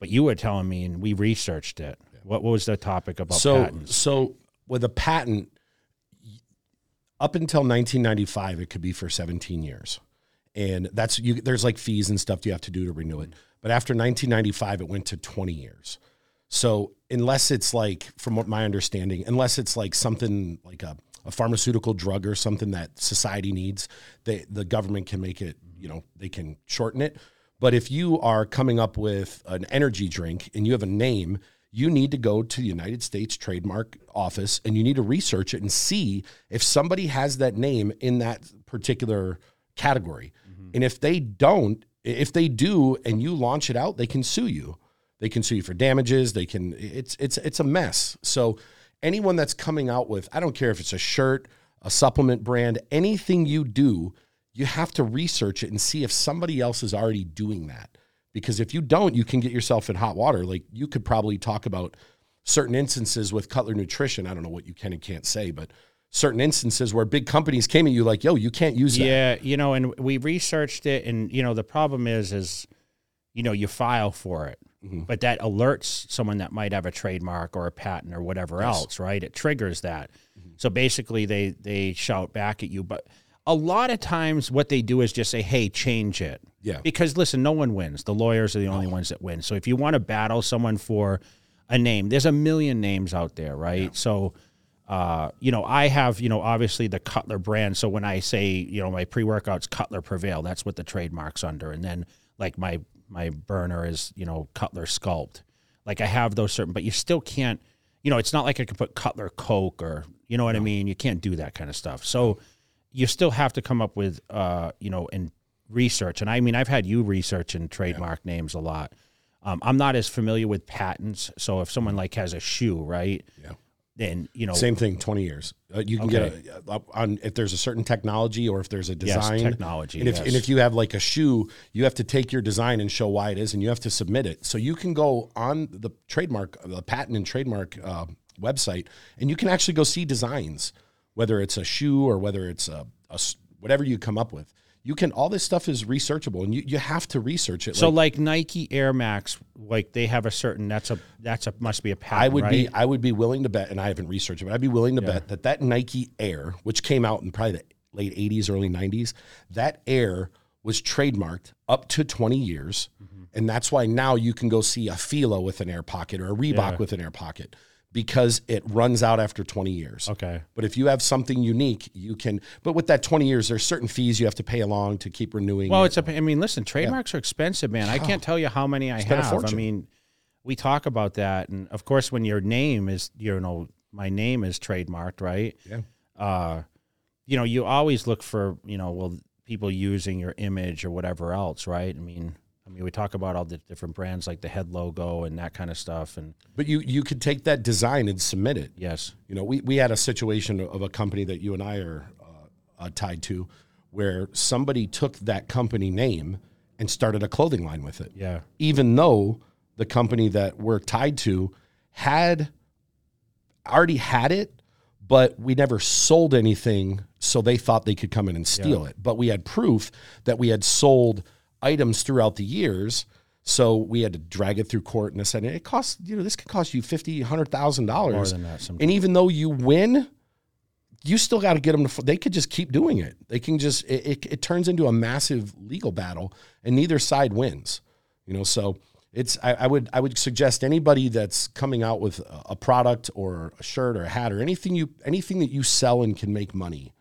[SPEAKER 1] but you were telling me, and we researched it. What, what was the topic about
[SPEAKER 2] so
[SPEAKER 1] patents?
[SPEAKER 2] so with a patent up until 1995 it could be for 17 years. And that's you there's like fees and stuff you have to do to renew it. But after 1995 it went to 20 years. So unless it's like from what my understanding unless it's like something like a, a pharmaceutical drug or something that society needs they, the government can make it you know they can shorten it. But if you are coming up with an energy drink and you have a name you need to go to the United States Trademark Office and you need to research it and see if somebody has that name in that particular category. Mm-hmm. And if they don't, if they do and you launch it out, they can sue you. They can sue you for damages. They can it's it's it's a mess. So anyone that's coming out with I don't care if it's a shirt, a supplement brand, anything you do, you have to research it and see if somebody else is already doing that. Because if you don't, you can get yourself in hot water. Like you could probably talk about certain instances with Cutler Nutrition. I don't know what you can and can't say, but certain instances where big companies came at you like, yo, you can't use that.
[SPEAKER 1] Yeah, you know, and we researched it, and you know, the problem is, is you know, you file for it,
[SPEAKER 2] Mm-hmm.
[SPEAKER 1] but that alerts someone that might have a trademark or a patent or whatever else, right? It triggers that.
[SPEAKER 2] Mm-hmm.
[SPEAKER 1] So basically, they they shout back at you, but a lot of times what they do is just say, "Hey, change it."
[SPEAKER 2] Yeah.
[SPEAKER 1] Because listen, no one wins. The lawyers are the only ones that win. So if you want to battle someone for a name, there's a million names out there, right? So uh, you know, I have, you know, obviously the Cutler brand. So when I say, you know, my pre-workouts Cutler Prevail, that's what the trademark's under. And then like my my burner is, you know, Cutler Sculpt. Like I have those certain, but you still can't, you know, it's not like I could put Cutler Coke or, you know what I mean? You can't do that kind of stuff. So you still have to come up with, uh, you know, and research. And I mean, I've had you research and trademark names a lot. Um, I'm not as familiar with patents. So if someone like has a shoe, right?
[SPEAKER 2] Yeah.
[SPEAKER 1] Then, you know,
[SPEAKER 2] Same thing, 20 years. Uh, you can get a, uh, on if there's a certain technology or if there's a
[SPEAKER 1] Yes,
[SPEAKER 2] design
[SPEAKER 1] technology,
[SPEAKER 2] And if,
[SPEAKER 1] yes.
[SPEAKER 2] and if you have like a shoe, you have to take your design and show why it is, and you have to submit it. So you can go on the trademark, the patent and trademark uh, website, and you can actually go see designs, whether it's a shoe or whether it's a, a whatever you come up with. You can all this stuff is researchable, and you, you have to research it.
[SPEAKER 1] So
[SPEAKER 2] Like,
[SPEAKER 1] like Nike Air Max, like they have a certain that's a that's a must be a patent.
[SPEAKER 2] I would
[SPEAKER 1] right?
[SPEAKER 2] be I would be willing to bet, and I haven't researched it, but I'd be willing to bet that that Nike Air, which came out in probably the late '80s, early '90s, that Air was trademarked up to 20 years,
[SPEAKER 1] Mm-hmm.
[SPEAKER 2] and that's why now you can go see a Fila with an Air Pocket or a Reebok with an Air Pocket because it runs out after 20 years.
[SPEAKER 1] okay.
[SPEAKER 2] But if you have something unique, you can. But with that 20 years, there's certain fees you have to pay along to keep renewing.
[SPEAKER 1] Well,
[SPEAKER 2] it.
[SPEAKER 1] it's a. I mean, listen, trademarks are expensive, man. I can't tell you how many I
[SPEAKER 2] a
[SPEAKER 1] have. I mean, we talk about that, and of course, when your name is, you know, my name is trademarked, right?
[SPEAKER 2] Yeah.
[SPEAKER 1] Uh, you know, you always look for, you know, well, people using your image or whatever else, right? I mean, I mean, we talk about all the different brands like the head logo and that kind of stuff, and
[SPEAKER 2] but you you could take that design and submit it.
[SPEAKER 1] yes,
[SPEAKER 2] You know, we, we had a situation of a company that you and I are uh, uh, tied to where somebody took that company name and started a clothing line with it.
[SPEAKER 1] yeah,
[SPEAKER 2] Even though the company that we're tied to had already had it, but we never sold anything. So they thought they could come in and steal it. But we had proof that we had sold items throughout the years. So we had to drag it through court and this and it costs, you know, this could cost you fifty, hundred thousand
[SPEAKER 1] more
[SPEAKER 2] dollars.
[SPEAKER 1] than that.
[SPEAKER 2] And even though you win, you still got to get them to. They could just keep doing it. They can just. It, it, it turns into a massive legal battle, and neither side wins. You know, so it's. I, I would. I would suggest anybody that's coming out with a- a product or a shirt or a hat or anything you anything that you sell and can make money,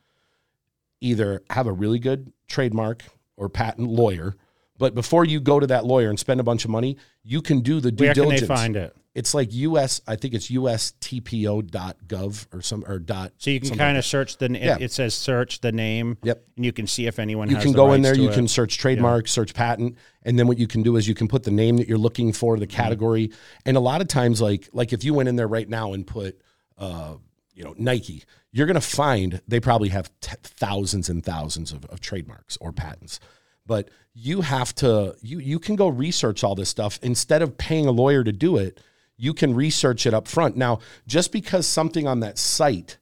[SPEAKER 2] either have a really good trademark or patent lawyer. But before you go to that lawyer and spend a bunch of money, you can do the due
[SPEAKER 1] Where can they
[SPEAKER 2] diligence.
[SPEAKER 1] find it?
[SPEAKER 2] It's like US, I think it's USTPO.gov or some or dot.
[SPEAKER 1] So you can kind of search the. It,
[SPEAKER 2] Yeah.
[SPEAKER 1] it says search the name.
[SPEAKER 2] Yep.
[SPEAKER 1] And you can see if anyone.
[SPEAKER 2] You can
[SPEAKER 1] the
[SPEAKER 2] go in there, you
[SPEAKER 1] it.
[SPEAKER 2] can search trademark, search patent, and then what you can do is you can put the name that you're looking for, the category, and a lot of times, like like if you went in there right now and put, uh, you know, Nike, you're gonna find they probably have t- thousands and thousands of, of trademarks or patents. But you have to you you can go research all this stuff instead of paying a lawyer to do it. You can research it up front. Now, just because something on that site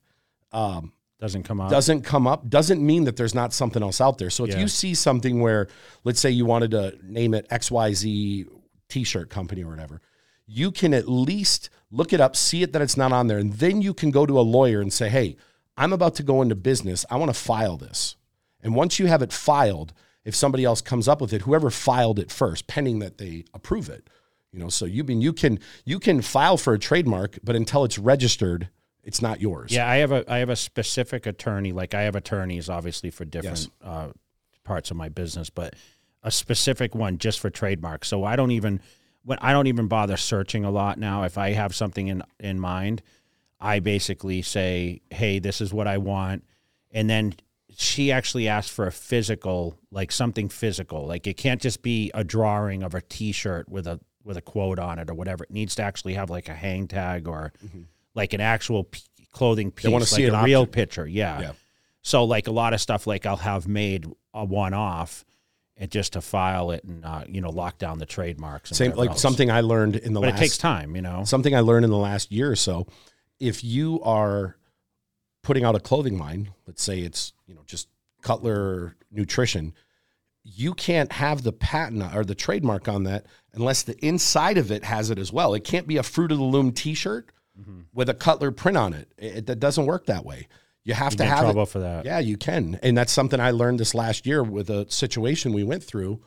[SPEAKER 2] um,
[SPEAKER 1] doesn't come out.
[SPEAKER 2] doesn't come up doesn't mean that there's not something else out there. So if
[SPEAKER 1] Yeah.
[SPEAKER 2] you see something where, let's say you wanted to name it XYZ t-shirt company or whatever, you can at least look it up, see it that it's not on there, and then you can go to a lawyer and say, "Hey, I'm about to go into business. I want to file this." And once you have it filed, if somebody else comes up with it, whoever filed it first, pending that they approve it, you know, so you mean you can you can file for a trademark, but until it's registered, it's not yours.
[SPEAKER 1] Yeah, I have a I have a specific attorney. Like I have attorneys, obviously for different
[SPEAKER 2] Yes.
[SPEAKER 1] uh, parts of my business, but a specific one just for trademarks. So I don't even when I don't even bother searching a lot now. If I have something in in mind, I basically say, "Hey, this is what I want," and then she actually asked for a physical, like something physical. Like it can't just be a drawing of a T-shirt with a with a quote on it or whatever. It needs to actually have like a hang tag or like an actual p- clothing piece,
[SPEAKER 2] wanna
[SPEAKER 1] like
[SPEAKER 2] see
[SPEAKER 1] a real picture. Yeah.
[SPEAKER 2] Yeah.
[SPEAKER 1] So like a lot of stuff, like I'll have made a one off, and just to file it and uh, you know lock down the trademarks. And
[SPEAKER 2] Same like
[SPEAKER 1] else.
[SPEAKER 2] something I learned in the
[SPEAKER 1] but
[SPEAKER 2] last
[SPEAKER 1] it takes time, you know.
[SPEAKER 2] something I learned in the last year or so. If you are putting out a clothing line, let's say it's you know just Cutler Nutrition, you can't have the patent or the trademark on that unless the inside of it has it as well. It can't be a Fruit of the Loom T-shirt
[SPEAKER 1] Mm-hmm.
[SPEAKER 2] with a Cutler print on it. It, that doesn't work that way. You have
[SPEAKER 1] You
[SPEAKER 2] to have
[SPEAKER 1] trouble
[SPEAKER 2] it.
[SPEAKER 1] for that.
[SPEAKER 2] Yeah, you can, and that's something I learned this last year with a situation we went through.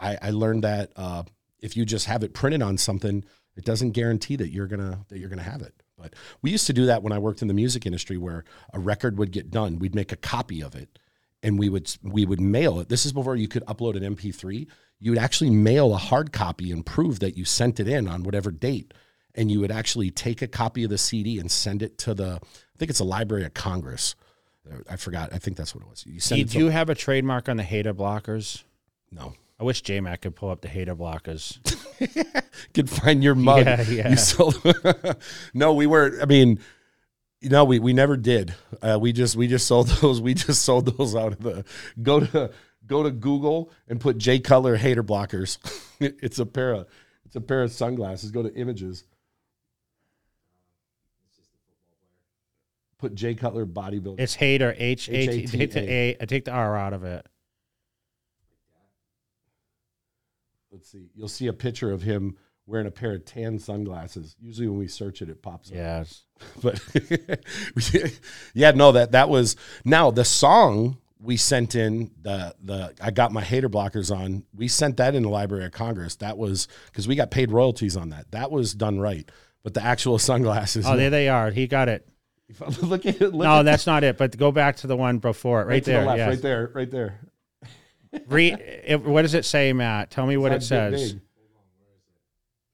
[SPEAKER 2] I, I learned that uh, if you just have it printed on something, it doesn't guarantee that you're gonna that you're gonna have it. But we used to do that when I worked in the music industry, where a record would get done, we'd make a copy of it, and we would we would mail it. This is before you could upload an MP3. You would actually mail a hard copy and prove that you sent it in on whatever date, and you would actually take a copy of the CD and send it to the I think it's a Library of Congress. Uh, I forgot. I think that's what it was. You send it
[SPEAKER 1] Did you have a trademark on the hater blockers?
[SPEAKER 2] no.
[SPEAKER 1] I wish J Mac could pull up the hater blockers.
[SPEAKER 2] could find your mug.
[SPEAKER 1] Yeah, yeah.
[SPEAKER 2] You sold. no, we were. I mean, you know, we we never did. Uh, we just we just sold those. We just sold those out of the. Go to go to Google and put J Cutler hater blockers. it's a pair of it's a pair of sunglasses. Go to images. Put J Cutler bodybuilder.
[SPEAKER 1] It's hater H H.
[SPEAKER 2] H-A-T-A.
[SPEAKER 1] Take the A. I take the R out of it.
[SPEAKER 2] Let's see. You'll see a picture of him wearing a pair of tan sunglasses. Usually, when we search it, it pops up.
[SPEAKER 1] Yes.
[SPEAKER 2] but yeah, no, that that was now the song we sent in the the I got my hater blockers on. We sent that in the Library of Congress. That was because we got paid royalties on that. That was done right. But the actual sunglasses,
[SPEAKER 1] Oh, there they are. He got it.
[SPEAKER 2] look at it. Look
[SPEAKER 1] No,
[SPEAKER 2] at
[SPEAKER 1] that's not it. But go back to the one before it. Right,
[SPEAKER 2] right
[SPEAKER 1] there.
[SPEAKER 2] the left,
[SPEAKER 1] yes.
[SPEAKER 2] right there, right there.
[SPEAKER 1] Re- it, what does it say, Matt? Tell me what it
[SPEAKER 2] It's not big,
[SPEAKER 1] says.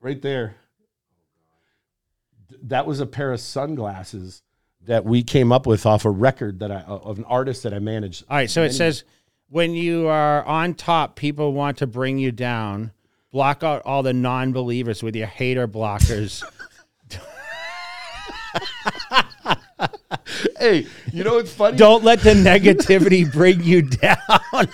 [SPEAKER 2] Right there. That was a pair of sunglasses that we came up with off a record that I of an artist that I managed.
[SPEAKER 1] All right, so it says when you are on top, people want to bring you down. Block out all the non-believers with your hater blockers.
[SPEAKER 2] Hey, you know what's funny?
[SPEAKER 1] Don't let the negativity bring you down.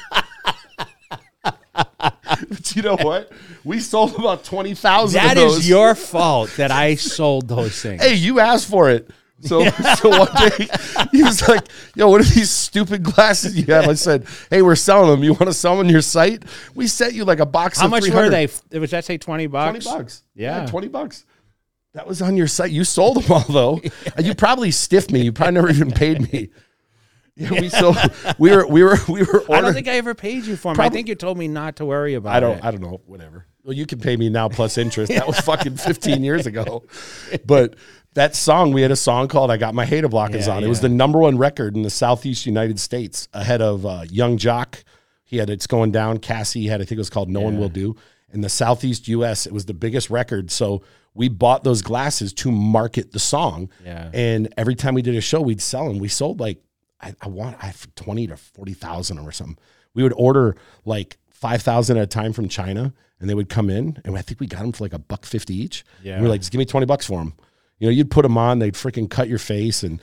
[SPEAKER 2] But you know what? We sold about twenty thousand.
[SPEAKER 1] That
[SPEAKER 2] of those.
[SPEAKER 1] is your fault that I sold those things.
[SPEAKER 2] Hey, you asked for it. So, so one day he was like, "Yo, what are these stupid glasses you have?" I said, "Hey, we're selling them. You want to sell them on your site? We sent you like a box.
[SPEAKER 1] How
[SPEAKER 2] of
[SPEAKER 1] much
[SPEAKER 2] 300.
[SPEAKER 1] were they? Was that say twenty bucks?
[SPEAKER 2] Twenty bucks.
[SPEAKER 1] Yeah.
[SPEAKER 2] twenty bucks. That was on your site. You sold them all though. You probably stiffed me. You probably never even paid me. Yeah, we sold. We were we were we were.
[SPEAKER 1] I don't think I ever paid you for them. I think you told me not to worry about
[SPEAKER 2] I don't.
[SPEAKER 1] it.
[SPEAKER 2] I don't know. Whatever. Well, you can pay me now plus interest. That was fucking fifteen years ago. But that song, we had a song called "I Got My Hater Blockers
[SPEAKER 1] Yeah,
[SPEAKER 2] On." It was the number one record in the Southeast United States, ahead of uh, Yung Joc. He had "It's Going Down." Cassie had, I think it was called "No One Will Do." In the Southeast U.S., it was the biggest record. So we bought those glasses to market the song.
[SPEAKER 1] Yeah.
[SPEAKER 2] And every time we did a show, we'd sell them. We sold like I, I want I have twenty to forty thousand or something. We would order like five thousand at a time from China, and they would come in, and I think we got them for like a buck fifty each.
[SPEAKER 1] Yeah.
[SPEAKER 2] And we were like, just give me twenty bucks for them. You know, you'd put them on, they'd freaking cut your face, and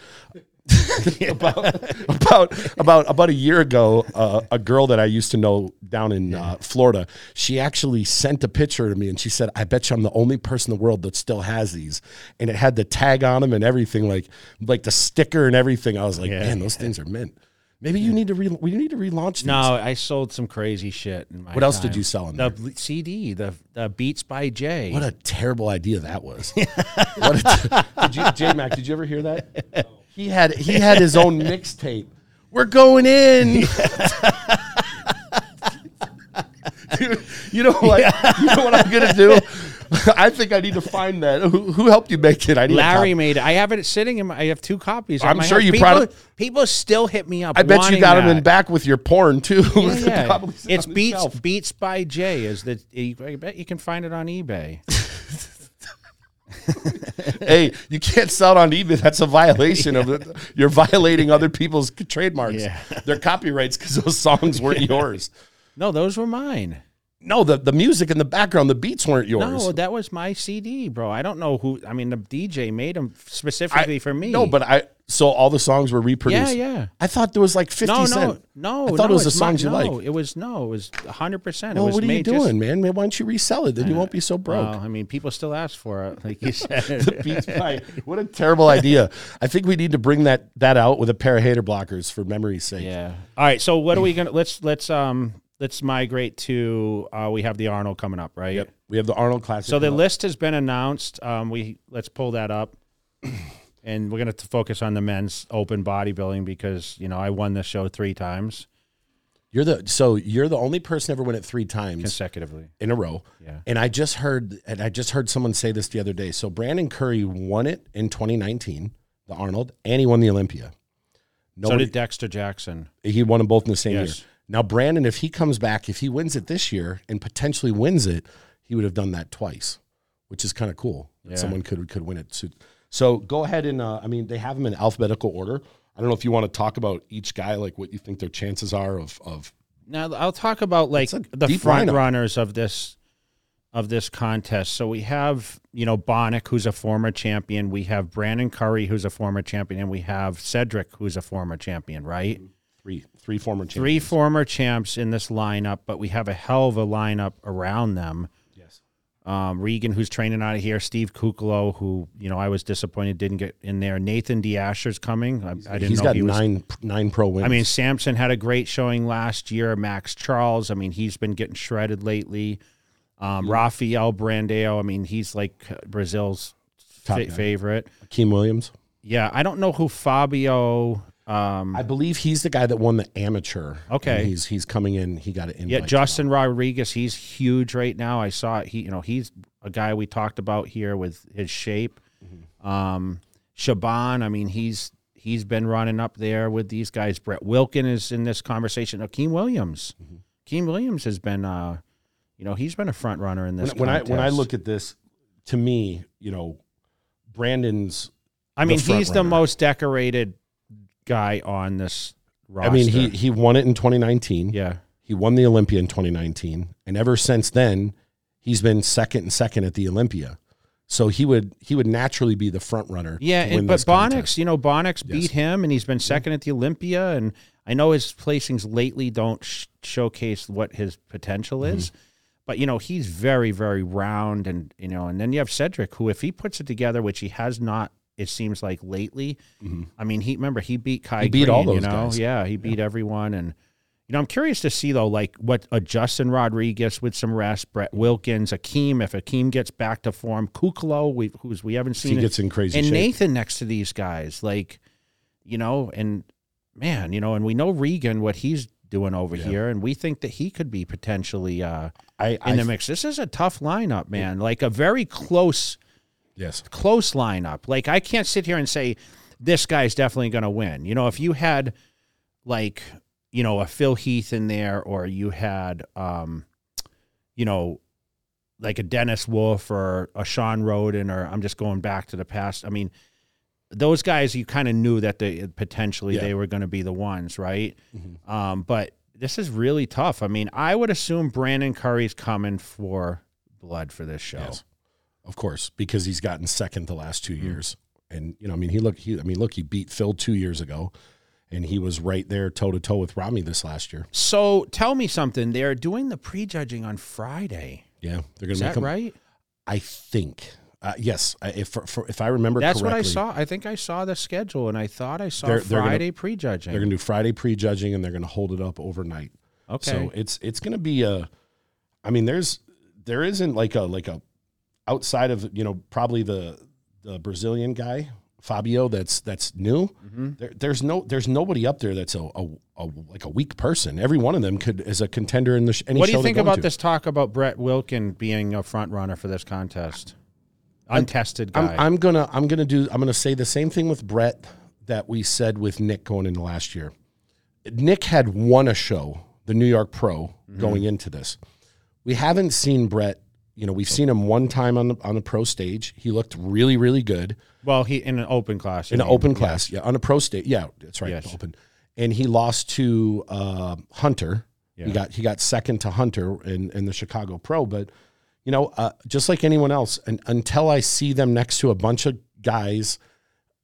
[SPEAKER 2] about about about about a year ago, uh, a girl that I used to know down in uh, Florida, she actually sent a picture to me, and she said, "I bet you I'm the only person in the world that still has these." And it had the tag on them and everything, like like the sticker and everything. I was like. "Man, those things are mint." Maybe you need to re- we need to relaunch these.
[SPEAKER 1] No, I sold some crazy shit. In my
[SPEAKER 2] What else did you sell in
[SPEAKER 1] The
[SPEAKER 2] there?
[SPEAKER 1] CD, the the Beats by Jay.
[SPEAKER 2] What a terrible idea that was. what a t- did you, J Mac? Did you ever hear that? He had he had his own mixtape. We're going in. Dude, you know what? You know what I'm gonna do? I think I need to find that. Who, who helped you make it? I need
[SPEAKER 1] Larry made it. I have it sitting in my. I have two copies.
[SPEAKER 2] I'm sure
[SPEAKER 1] house.
[SPEAKER 2] you
[SPEAKER 1] people,
[SPEAKER 2] probably-
[SPEAKER 1] people still hit me up.
[SPEAKER 2] I bet you got him in back with your porn too.
[SPEAKER 1] Yeah, yeah. It's Beats
[SPEAKER 2] shelf.
[SPEAKER 1] Beats by Jay. Is that I bet you can find it on eBay.
[SPEAKER 2] hey, you can't sell it on eBay. That's a violation of it. You're violating other people's trademarks,
[SPEAKER 1] Yeah.
[SPEAKER 2] their copyrights, because those songs weren't yours.
[SPEAKER 1] No, those were mine.
[SPEAKER 2] No, the, the music in the background, the beats weren't yours.
[SPEAKER 1] No, that was my CD, bro. I don't know who. I mean, the DJ made them specifically
[SPEAKER 2] I-
[SPEAKER 1] for me.
[SPEAKER 2] No, but I so all the songs were reproduced.
[SPEAKER 1] yeah. Yeah.
[SPEAKER 2] I thought there was like fifty
[SPEAKER 1] No, no,
[SPEAKER 2] cent.
[SPEAKER 1] no.
[SPEAKER 2] I thought
[SPEAKER 1] no,
[SPEAKER 2] it was the songs you
[SPEAKER 1] no,
[SPEAKER 2] like.
[SPEAKER 1] It was no, it was hundred percent. It
[SPEAKER 2] Well, what are you
[SPEAKER 1] just-
[SPEAKER 2] doing, man? Man, Why don't you resell it? Then you won't be so broke.
[SPEAKER 1] Well, I mean, people still ask for it, like you said.
[SPEAKER 2] the Beats by- what a terrible idea. I think we need to bring that that out with a pair of hater blockers for memory's sake.
[SPEAKER 1] yeah. All right. So what are we gonna? Let's let's um let's migrate to. uh We have the Arnold coming up, right?
[SPEAKER 2] Yep. We have the Arnold Classic.
[SPEAKER 1] So the
[SPEAKER 2] coming up.
[SPEAKER 1] list has been announced. Um, we let's pull that up, and we're gonna focus on the men's open bodybuilding because you know I won this show three times
[SPEAKER 2] you're the so you're the only person ever win it three times
[SPEAKER 1] consecutively.
[SPEAKER 2] in a row.
[SPEAKER 1] Yeah.
[SPEAKER 2] And I just heard and I just heard someone say this the other day. So Brandon Curry won it in 2019, the Arnold, and he won the Olympia.
[SPEAKER 1] so did Dexter Jackson.
[SPEAKER 2] he won them both in the same
[SPEAKER 1] Yes.
[SPEAKER 2] year. Now Brandon, if he comes back, if he wins it this year and potentially wins it, he would have done that twice, which is kind of cool.
[SPEAKER 1] Yeah.
[SPEAKER 2] Someone could could win it. So, so go ahead and uh, I mean they have them in alphabetical order. I don't know if you want to talk about each guy, like what you think their chances are of of
[SPEAKER 1] Now I'll talk about like the front
[SPEAKER 2] lineup.
[SPEAKER 1] runners of this of this contest. So we have you know Bonac, who's a former champion. We have Brandon Curry, who's a former champion, and we have Cedric, who's a former champion. Right,
[SPEAKER 2] three three former champions.
[SPEAKER 1] three former champs in this lineup, but we have a hell of a lineup around them.
[SPEAKER 2] Yes.
[SPEAKER 1] Um, Regan, who's training out of here, Steve Kuclo, who you know I was disappointed didn't get in there. Nathan De Asha's coming. I, I didn't
[SPEAKER 2] He's
[SPEAKER 1] know
[SPEAKER 2] got
[SPEAKER 1] he was
[SPEAKER 2] nine nine pro wins.
[SPEAKER 1] I mean, Samson had a great showing last year. Max Charles, I mean, he's been getting shredded lately. Um, Rafael Brandão, I mean, he's like Brazil's fa- favorite.
[SPEAKER 2] Akim Williams.
[SPEAKER 1] Yeah, I don't know who Fabio. Um,
[SPEAKER 2] I believe he's the guy that won the amateur.
[SPEAKER 1] Okay.
[SPEAKER 2] He's he's coming in. He got it in.
[SPEAKER 1] yeah, Justin Rodriguez, he's huge right now. I saw it. He, you know, he's a guy we talked about here with his shape. Um, Shaban, I mean, he's he's been running up there with these guys. Brett Wilkin is in this conversation. Akim Williams, Akim Williams has been, uh, you know, he's been a front runner in this.
[SPEAKER 2] when I when I look at this, to me, you know, Brandon's.
[SPEAKER 1] I mean, he's the most decorated guy on this roster.
[SPEAKER 2] I mean, he he won it in 2019.
[SPEAKER 1] yeah,
[SPEAKER 2] He won the Olympia in 2019, and ever since then, he's been second and second at the Olympia. So he would he would naturally be the front runner.
[SPEAKER 1] Yeah, and, but
[SPEAKER 2] contest.
[SPEAKER 1] Bonix, you know, Bonix beat him, and he's been second at the Olympia. And I know his placings lately don't sh- showcase what his potential
[SPEAKER 2] Mm-hmm.
[SPEAKER 1] is, but you know, he's very, very round, and you know, and then you have Cedric, who, if he puts it together, which he has not, it seems like lately. I mean, he remember he beat Kai.
[SPEAKER 2] Mm-hmm. He beat all those
[SPEAKER 1] you know,
[SPEAKER 2] guys.
[SPEAKER 1] yeah, he beat everyone, and you know, I'm curious to see though, like what a Justin Rodriguez with some rest, Brett Wilkins, Akim, if Akim gets back to form, Kuclo, we who's we haven't seen
[SPEAKER 2] he gets in crazy
[SPEAKER 1] and
[SPEAKER 2] shape.
[SPEAKER 1] Nathan next to these guys, like, you know, and man, you know, and we know Regan what he's doing over
[SPEAKER 2] Yeah.
[SPEAKER 1] here, and we think that he could be potentially uh,
[SPEAKER 2] I,
[SPEAKER 1] in
[SPEAKER 2] I
[SPEAKER 1] the mix. This is a tough lineup, man. Like a very close,
[SPEAKER 2] yes.
[SPEAKER 1] close lineup. Like I can't sit here and say this guy's definitely going to win. You know, if you had like you know a Phil Heath in there, or you had um, you know. Like a Dennis Wolf or a Shawn Rhoden, or I'm just going back to the past. I mean, those guys you kind of knew that they potentially
[SPEAKER 2] Yeah.
[SPEAKER 1] they were going to be the ones, right?
[SPEAKER 2] Mhm.
[SPEAKER 1] Um, but this is really tough. I mean, I would assume Brandon Curry's coming for blood for this show.
[SPEAKER 2] Yes. Of course, because he's gotten second the last two years, and you know, I mean, he look, he, I mean, look, he beat Phil two years ago, and he was right there toe to toe with Ramy this last year.
[SPEAKER 1] So tell me something. They're doing the prejudging on Friday.
[SPEAKER 2] Yeah, they're gonna
[SPEAKER 1] Is
[SPEAKER 2] make
[SPEAKER 1] that
[SPEAKER 2] him.
[SPEAKER 1] right?
[SPEAKER 2] I think, uh, yes, I- if for, for, if I remember,
[SPEAKER 1] That's what I
[SPEAKER 2] correctly,
[SPEAKER 1] saw. I think I saw the schedule, and I thought I saw
[SPEAKER 2] They're- they're gonna-
[SPEAKER 1] Friday prejudging.
[SPEAKER 2] They're gonna do Friday prejudging, and they're gonna hold it up overnight.
[SPEAKER 1] okay.
[SPEAKER 2] So it's it's gonna be a. I mean, there's there isn't like a like a outside of you know probably the the Brazilian guy Fabio that's that's new.
[SPEAKER 1] Mm-hmm.
[SPEAKER 2] There, there's no there's nobody up there that's a, a, a like a weak person. Every one of them could is a contender in the sh- any
[SPEAKER 1] what do you think about
[SPEAKER 2] to.
[SPEAKER 1] this talk about Brett Wilkin being a front runner for this contest? Untested guy.
[SPEAKER 2] I'm, I'm gonna I'm gonna do I'm gonna say the same thing with Brett that we said with Nick going into last year. Nick had won a show, the New York Pro,
[SPEAKER 1] Mm-hmm.
[SPEAKER 2] going into this. We haven't seen Brett. You know, we've seen him one time on the on the pro stage. He looked really really good
[SPEAKER 1] well, he in an open class.
[SPEAKER 2] in an
[SPEAKER 1] mean.
[SPEAKER 2] open class. Yeah, on a pro stage. Yeah, that's right,
[SPEAKER 1] Yes.
[SPEAKER 2] open. And he lost to uh, Hunter He got he got second to Hunter in in the Chicago Pro, but you know, uh, just like anyone else, and until I see them next to a bunch of guys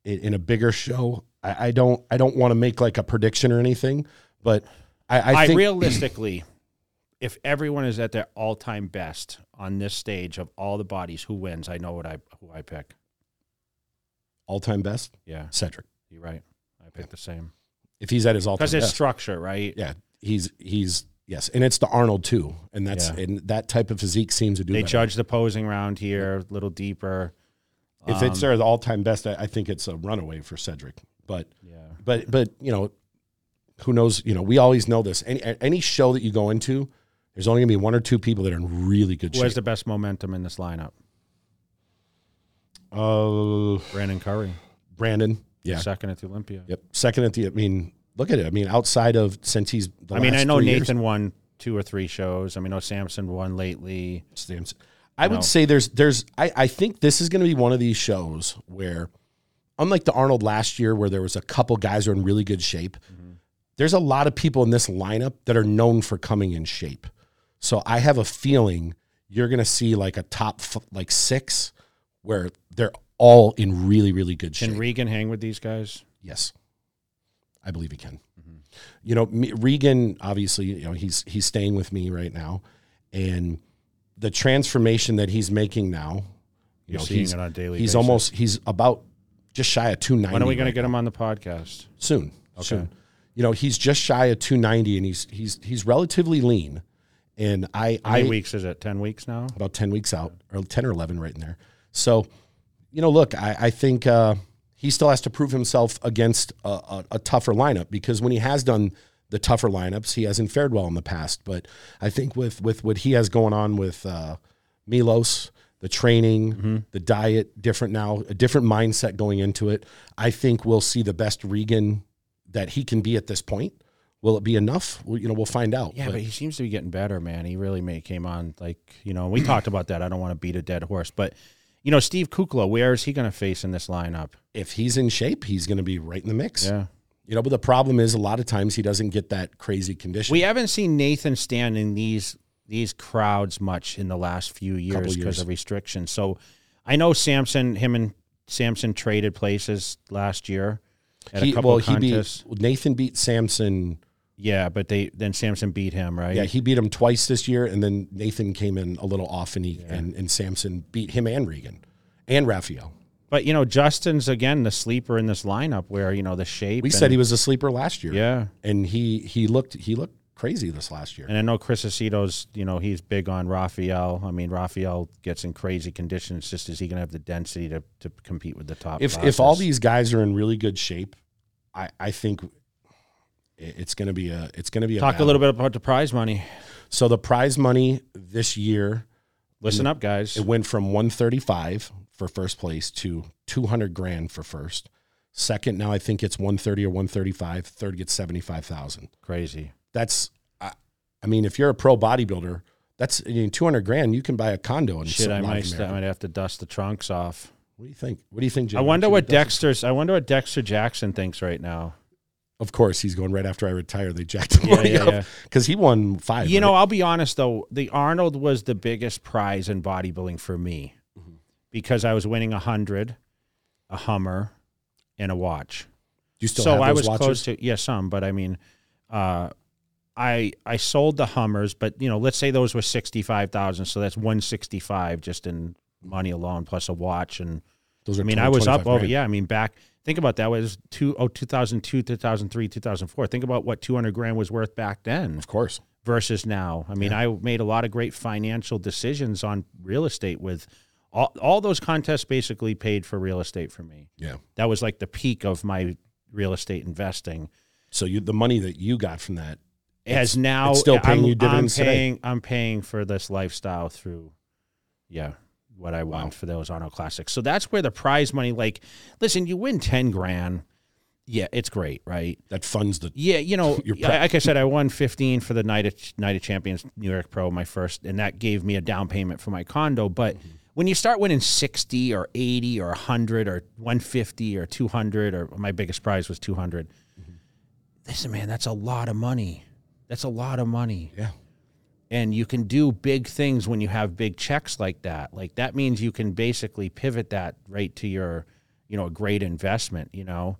[SPEAKER 2] in, in a bigger show, I, I don't I don't want to make like a prediction or anything. But I, I
[SPEAKER 1] I,
[SPEAKER 2] think
[SPEAKER 1] realistically, if everyone is at their all-time best on this stage of all the bodies, who wins? I know what I who I pick.
[SPEAKER 2] all time best
[SPEAKER 1] Yeah,
[SPEAKER 2] Cedric.
[SPEAKER 1] you're right. I pick the same
[SPEAKER 2] If he's at his all time
[SPEAKER 1] because it's
[SPEAKER 2] best,
[SPEAKER 1] structure, right?
[SPEAKER 2] yeah, he's he's yes, and it's the Arnold too, and that's
[SPEAKER 1] Yeah.
[SPEAKER 2] and that type of physique seems to do.
[SPEAKER 1] They
[SPEAKER 2] better.
[SPEAKER 1] judge the posing round here a little deeper.
[SPEAKER 2] If it's
[SPEAKER 1] Um,
[SPEAKER 2] their all time best, I, I think it's a runaway for Cedric. But
[SPEAKER 1] Yeah.
[SPEAKER 2] but but you know, who knows? You know, we always know this. Any any show that you go into, there's only gonna be one or two people that are in really good
[SPEAKER 1] Who has the best momentum in this lineup?
[SPEAKER 2] Uh,
[SPEAKER 1] Brandon Curry,
[SPEAKER 2] Brandon, yeah,
[SPEAKER 1] second at the Olympia.
[SPEAKER 2] yep. Second at the. I mean, look at it. I mean, outside of since he's.
[SPEAKER 1] I mean, I know
[SPEAKER 2] three years-
[SPEAKER 1] Nathan won two or three shows. I mean, I know Samson won lately.
[SPEAKER 2] Stamps. I would
[SPEAKER 1] know.
[SPEAKER 2] say there's there's I, I think this is going to be one of these shows where, unlike the Arnold last year, where there was a couple guys who are in really good shape, there's a lot of people in this lineup that are known for coming in shape. So I have a feeling you're going to see like a top f- like six where they're all in really really good shape.
[SPEAKER 1] Can Regan hang with these guys?
[SPEAKER 2] Yes, I believe he can. Mm-hmm. You know, me, Regan obviously, you know, he's he's staying with me right now, and the transformation that he's making now, you
[SPEAKER 1] You're
[SPEAKER 2] know,
[SPEAKER 1] seeing
[SPEAKER 2] he's
[SPEAKER 1] it on a daily.
[SPEAKER 2] he's
[SPEAKER 1] basis.
[SPEAKER 2] almost he's about just shy of two ninety.
[SPEAKER 1] When are we going to get him on the podcast?
[SPEAKER 2] soon? Soon. You know, he's just shy of two ninety, and he's he's he's relatively lean, and I
[SPEAKER 1] How many
[SPEAKER 2] I
[SPEAKER 1] weeks is it? Ten weeks now.
[SPEAKER 2] about 10 weeks out or 10 or 11 right in there so you know look i, I think uh, he still has to prove himself against a, a, a tougher lineup because when he has done the tougher lineups he hasn't fared well in the past but i think with with what he has going on with uh, milos the training the diet different now a different mindset going into it i think we'll see the best regan that he can be at this point will it be enough well, you know we'll find out
[SPEAKER 1] Yeah,
[SPEAKER 2] But-
[SPEAKER 1] but he seems to be getting better, man. He really made, came on like you know we talked about that. I don't want to beat a dead horse, but you know Steve Kuclo, where is he going to face in this lineup?
[SPEAKER 2] if he's in shape he's going to be right in the mix
[SPEAKER 1] Yeah,
[SPEAKER 2] You know, but the problem is a lot of times he doesn't get that crazy condition.
[SPEAKER 1] we haven't seen Nathan stand in these these crowds much in the last few years because of restrictions. So I know Samson, him and Samson traded places last year at
[SPEAKER 2] he,
[SPEAKER 1] a couple
[SPEAKER 2] well,
[SPEAKER 1] of
[SPEAKER 2] he beat Nathan beat Samson.
[SPEAKER 1] Yeah, but they then Samson beat him, right?
[SPEAKER 2] Yeah, he beat him twice this year, and then Nathan came in a little off, and he and, and Samson beat him and Regan and Raphael.
[SPEAKER 1] But you know, Justin's again the sleeper in this lineup where you know the shape.
[SPEAKER 2] We
[SPEAKER 1] and-
[SPEAKER 2] said he was a sleeper last year.
[SPEAKER 1] yeah,
[SPEAKER 2] and he he looked he looked crazy this last year.
[SPEAKER 1] and I know Chris Aceto's. You know, he's big on Raphael. I mean, Raphael gets in crazy conditions. Just is he going to have the density to to compete with the top?
[SPEAKER 2] if if all these guys are in really good shape, I I think it's going to be a it's going to be a
[SPEAKER 1] talk a
[SPEAKER 2] battle.
[SPEAKER 1] little bit about the prize money.
[SPEAKER 2] So the prize money this year
[SPEAKER 1] Listen up, guys.
[SPEAKER 2] It went from 135 for first place to 200 grand for first. Second, now I think it's 130 or 135. Third gets 75,000.
[SPEAKER 1] Crazy.
[SPEAKER 2] That's, I, I mean, if you're a pro bodybuilder, that's I mean, 200 grand. You can buy a condo in
[SPEAKER 1] Shit, I might, I might have to dust the trunks off.
[SPEAKER 2] What do you think? What do you think, Jim?
[SPEAKER 1] I wonder what Dexter's. I wonder what Dexter Jackson thinks right now.
[SPEAKER 2] Of course, he's going right after I retire. They jacked him
[SPEAKER 1] Yeah, yeah, yeah.
[SPEAKER 2] because he won five.
[SPEAKER 1] You know. I'll be honest though, the Arnold was the biggest prize in bodybuilding for me
[SPEAKER 2] Mm-hmm.
[SPEAKER 1] because I was winning a hundred, a Hummer, and a watch.
[SPEAKER 2] You still
[SPEAKER 1] so I was
[SPEAKER 2] watches?
[SPEAKER 1] close to yeah, some, but I mean, uh, I I sold the Hummers, but you know, let's say those were sixty five thousand, so that's one sixty five just in money alone, plus a watch and
[SPEAKER 2] Those are
[SPEAKER 1] I mean,
[SPEAKER 2] 20,
[SPEAKER 1] I was up
[SPEAKER 2] 25
[SPEAKER 1] over. Yeah, I mean, back. Think about that was two oh 2002, 2003, 2004. Think about what 200 grand was worth back then
[SPEAKER 2] Of course.
[SPEAKER 1] versus now. I mean, I made a lot of great financial decisions on real estate with all, all those contests basically paid for real estate for me.
[SPEAKER 2] Yeah.
[SPEAKER 1] That was like the peak of my real estate investing.
[SPEAKER 2] So you, the money that you got from that,
[SPEAKER 1] Has now
[SPEAKER 2] still paying
[SPEAKER 1] I'm,
[SPEAKER 2] you dividends
[SPEAKER 1] I'm
[SPEAKER 2] today.
[SPEAKER 1] I'm paying for this lifestyle through, yeah, what I want for those Auto Classics. So that's where the prize money. Like, listen, you win ten grand. Yeah, it's great, right?
[SPEAKER 2] that funds the
[SPEAKER 1] Yeah, you know, like I said, I won fifteen for the night of night of champions New York Pro, my first, and that gave me a down payment for my condo. But
[SPEAKER 2] Mm-hmm.
[SPEAKER 1] when you start winning sixty or eighty or hundred or one fifty or two hundred, or my biggest prize was two hundred.
[SPEAKER 2] Mm-hmm.
[SPEAKER 1] Listen, man, that's a lot of money. That's a lot of money.
[SPEAKER 2] Yeah.
[SPEAKER 1] And you can do big things when you have big checks like that. Like that means you can basically pivot that right to your, you know, a great investment, you know.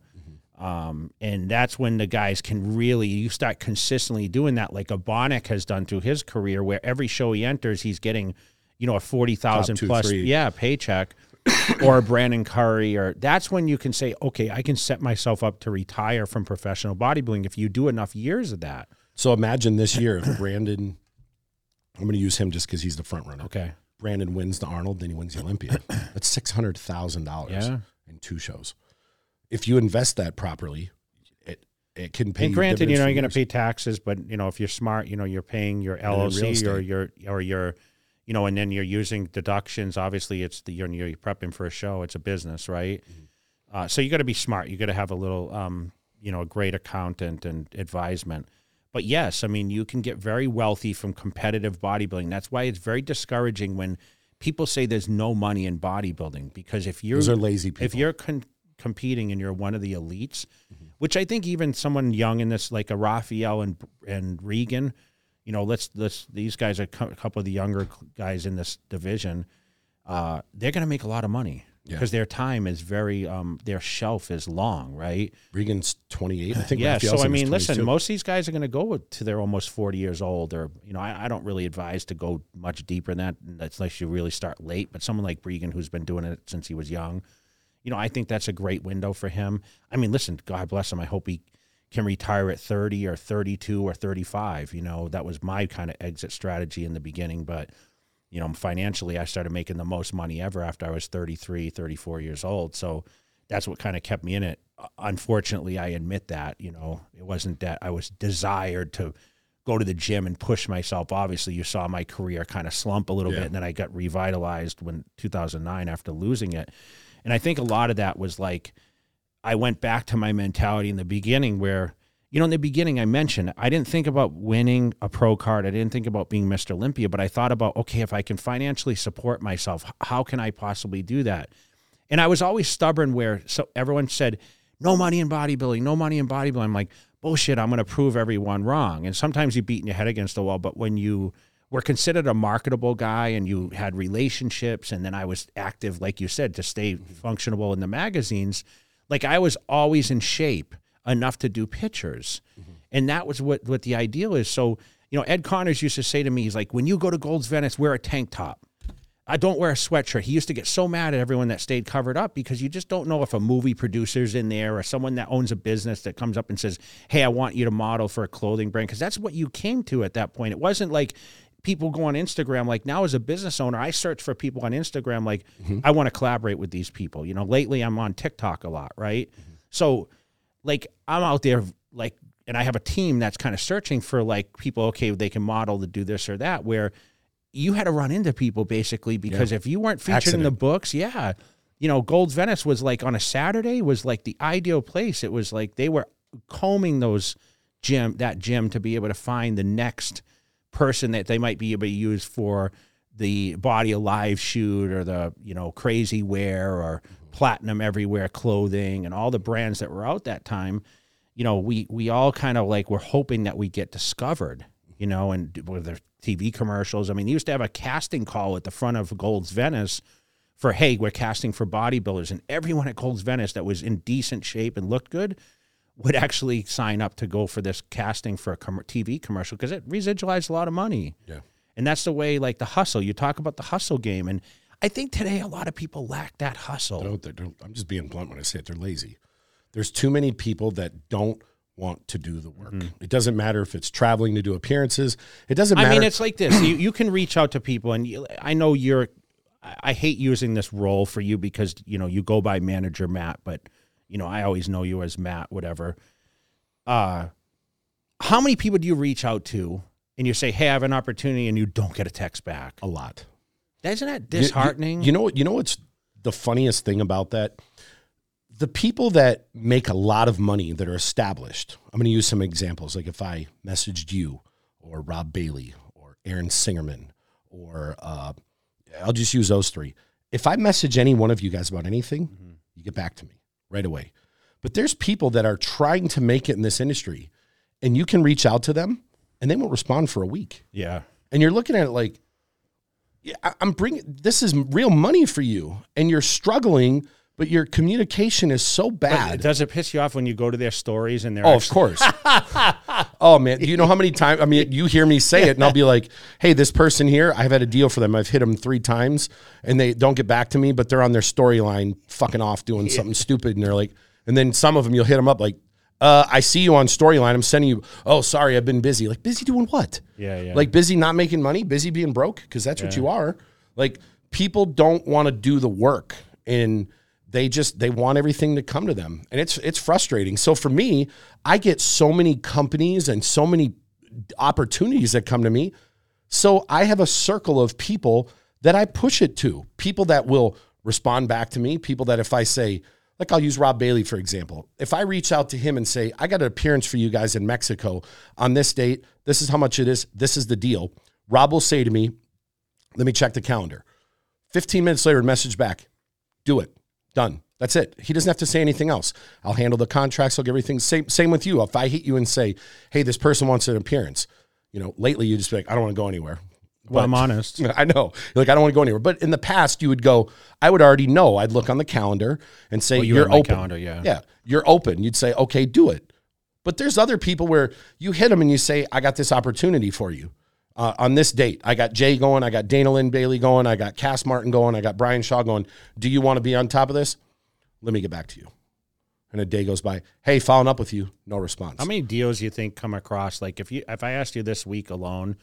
[SPEAKER 1] Um, and that's when the guys can really you start consistently doing that, like a Bonac has done through his career, where every show he enters, he's getting, you know, a forty thousand
[SPEAKER 2] Top two,
[SPEAKER 1] plus,
[SPEAKER 2] three.
[SPEAKER 1] yeah, paycheck, or Brandon Curry, or that's when you can say, okay, I can set myself up to retire from professional bodybuilding if you do enough years of that.
[SPEAKER 2] So imagine this year if Brandon, I'm going to use him just because he's the front runner.
[SPEAKER 1] Okay,
[SPEAKER 2] Brandon wins the Arnold, then he wins the Olympia. That's six hundred thousand dollars
[SPEAKER 1] Yeah.
[SPEAKER 2] in two shows. If you invest that properly, it it can pay.
[SPEAKER 1] and
[SPEAKER 2] you
[SPEAKER 1] granted, you know, you're going to pay taxes, but you know, if you're smart, you know, you're paying your LLC or your or your, you know, and then you're using deductions. Obviously, it's the you're, you're prepping for a show. It's a business, right?
[SPEAKER 2] Mm-hmm.
[SPEAKER 1] Uh, so you got to be smart. You got to have a little, um, you know, a great accountant and advisement. But yes, I mean, you can get very wealthy from competitive bodybuilding. That's why it's very discouraging when people say there's no money in bodybuilding because if you're
[SPEAKER 2] Those are lazy people.
[SPEAKER 1] if you're con- competing and you're one of the elites, which I think even someone young in this, like a Raphael and and Regan, you know, let's let's these guys are co- a couple of the younger guys in this division. Uh, they're going to make a lot of money
[SPEAKER 2] Yeah.
[SPEAKER 1] because their time is very um, their shelf is long, right?
[SPEAKER 2] Regan's 28. I think.
[SPEAKER 1] Yeah. So I mean, listen, most of these guys are going to go to their almost forty years old, or you know, I, I don't really advise to go much deeper than that unless you really start late. But someone like Regan, who's been doing it since he was young, you know, I think that's a great window for him. I mean, listen, God bless him. I hope he can retire at 30 or 32 or 35. You know, that was my kind of exit strategy in the beginning. But, you know, financially, I started making the most money ever after I was 33, 34 years old. So that's what kind of kept me in it. Uh, unfortunately, I admit that, you know, it wasn't that I was desired to go to the gym and push myself. Obviously, you saw my career kind of slump a little
[SPEAKER 2] Yeah.
[SPEAKER 1] bit, and then I got revitalized when 2009 after losing it. And I think a lot of that was like I went back to my mentality in the beginning where, you know, in the beginning I mentioned I didn't think about winning a pro card. I didn't think about being Mr. Olympia, but I thought about, okay, if I can financially support myself, how can I possibly do that? And I was always stubborn where so everyone said, no money in bodybuilding, no money in bodybuilding. I'm like, bullshit, I'm going to prove everyone wrong. And sometimes you beating your head against the wall, but when you were considered a marketable guy and you had relationships, and then I was active, like you said, to stay functionable in the magazines, like I was always in shape enough to do pictures. Mm-hmm. And that was what, what the ideal is. So, you know, Ed Connors used to say to me, he's like, when you go to Gold's Venice, wear a tank top. I don't wear a sweatshirt. He used to get so mad at everyone that stayed covered up because you just don't know if a movie producer's in there or someone that owns a business that comes up and says, "Hey, I want you to model for a clothing brand," because that's what you came to at that point. It wasn't like people go on Instagram. Like now, as a business owner, I search for people on Instagram. Like mm-hmm. I want to collaborate with these people. You know, lately I'm on TikTok a lot, right? Mm-hmm. So, like I'm out there like and I have a team that's kind of searching for like people okay they can model to do this or that where you had to run into people basically because if you weren't featured in the books yeah. You know Gold's Venice was like on a Saturday was like the ideal place. It was like they were combing those gym that gym to be able to find the next person that they might be able to use for the body alive shoot or the you know crazy wear or platinum everywhere clothing and all the brands that were out that time you know we we all kind of like were hoping that we get discovered you know and with their tv commercials i mean they used to have a casting call at the front of gold's venice for hey we're casting for bodybuilders and everyone at gold's venice that was in decent shape and looked good would actually sign up to go for this casting for a com- tv commercial because it residualized a lot of money
[SPEAKER 2] Yeah.
[SPEAKER 1] and that's the way, like the hustle. You talk about the hustle game, and I think today a lot of people lack that hustle.
[SPEAKER 2] Don't, they don't, I'm just being blunt when I say it. They're lazy. There's too many people that don't want to do the work. It doesn't matter if it's traveling to do appearances. It doesn't
[SPEAKER 1] Mm-hmm. I mean, it's like this. You you can reach out to people, and you, I know you're. I I hate using this role for you because you know you go by manager Matt, but you know I always know you as Matt, whatever. Uh how many people do you reach out to and you say, "Hey, I have an opportunity," and you don't get a text back?
[SPEAKER 2] a lot.
[SPEAKER 1] Isn't that
[SPEAKER 2] You- you-
[SPEAKER 1] disheartening?
[SPEAKER 2] You, know what? You know what's the funniest thing about that? The people that make a lot of money that are established. I'm going to use some examples. Like if I messaged you, or Rob Bailey, or Aaron Singerman, or uh, I'll just use those three. If I message any one of you guys about anything,
[SPEAKER 1] Mm-hmm.
[SPEAKER 2] you get back to me right away. But there's people that are trying to make it in this industry, and you can reach out to them, and they won't respond for a week.
[SPEAKER 1] Yeah.
[SPEAKER 2] And you're looking at it like, I'm bringing this is real money for you, and you're struggling, but your communication is so
[SPEAKER 1] But
[SPEAKER 2] bad.
[SPEAKER 1] does it piss you off when you go to their stories and they're
[SPEAKER 2] Oh, of course. oh man, do you know how many times? I mean, you hear me say it, and I'll be like, "Hey, this person here, I've had a deal for them. I've hit them three times, and they don't get back to me, but they're on their storyline, fucking off, doing something stupid, and they're like, and then some of them you'll hit them up like, uh, "I see you on storyline. I'm sending you. Oh, sorry, I've been busy. Like busy doing what?
[SPEAKER 1] Yeah, yeah.
[SPEAKER 2] Like busy not making money, busy being broke, because that's what you are. Like people don't want to do the work, and they just they want everything to come to them and it's it's frustrating so for me i get so many companies and so many opportunities that come to me so i have a circle of people that i push it to people that will respond back to me people that if i say like i'll use rob bailey for example if i reach out to him and say i got an appearance for you guys in mexico on this date this is how much it is this is the deal rob will say to me let me check the calendar 15 minutes later message back do it Done. That's it. He doesn't have to say anything else. I'll handle the contracts. I'll get everything. Same, same with you. If I hit you and say, "Hey, this person wants an appearance," you know, lately you just be like, "I don't want to go anywhere."
[SPEAKER 1] Well, I'm honest.
[SPEAKER 2] I know. You're like, I don't want to go anywhere. But in the past, you would go, I would already know. I'd look on the calendar and say,
[SPEAKER 1] you
[SPEAKER 2] You're open.
[SPEAKER 1] calendar, yeah.
[SPEAKER 2] Yeah. You're open. You'd say, Okay, do it. But there's other people where you hit them and you say, I got this opportunity for you. Uh, on this date, I got Jay going, I got Dana Lynn Bailey going, I got Cass Martin going, I got Brian Shaw going. Do you want to be on top of this? Let me get back to you. And a day goes by. Hey, following up with you. No response.
[SPEAKER 1] How many deals you think come across? Like if you if I asked you this week alone,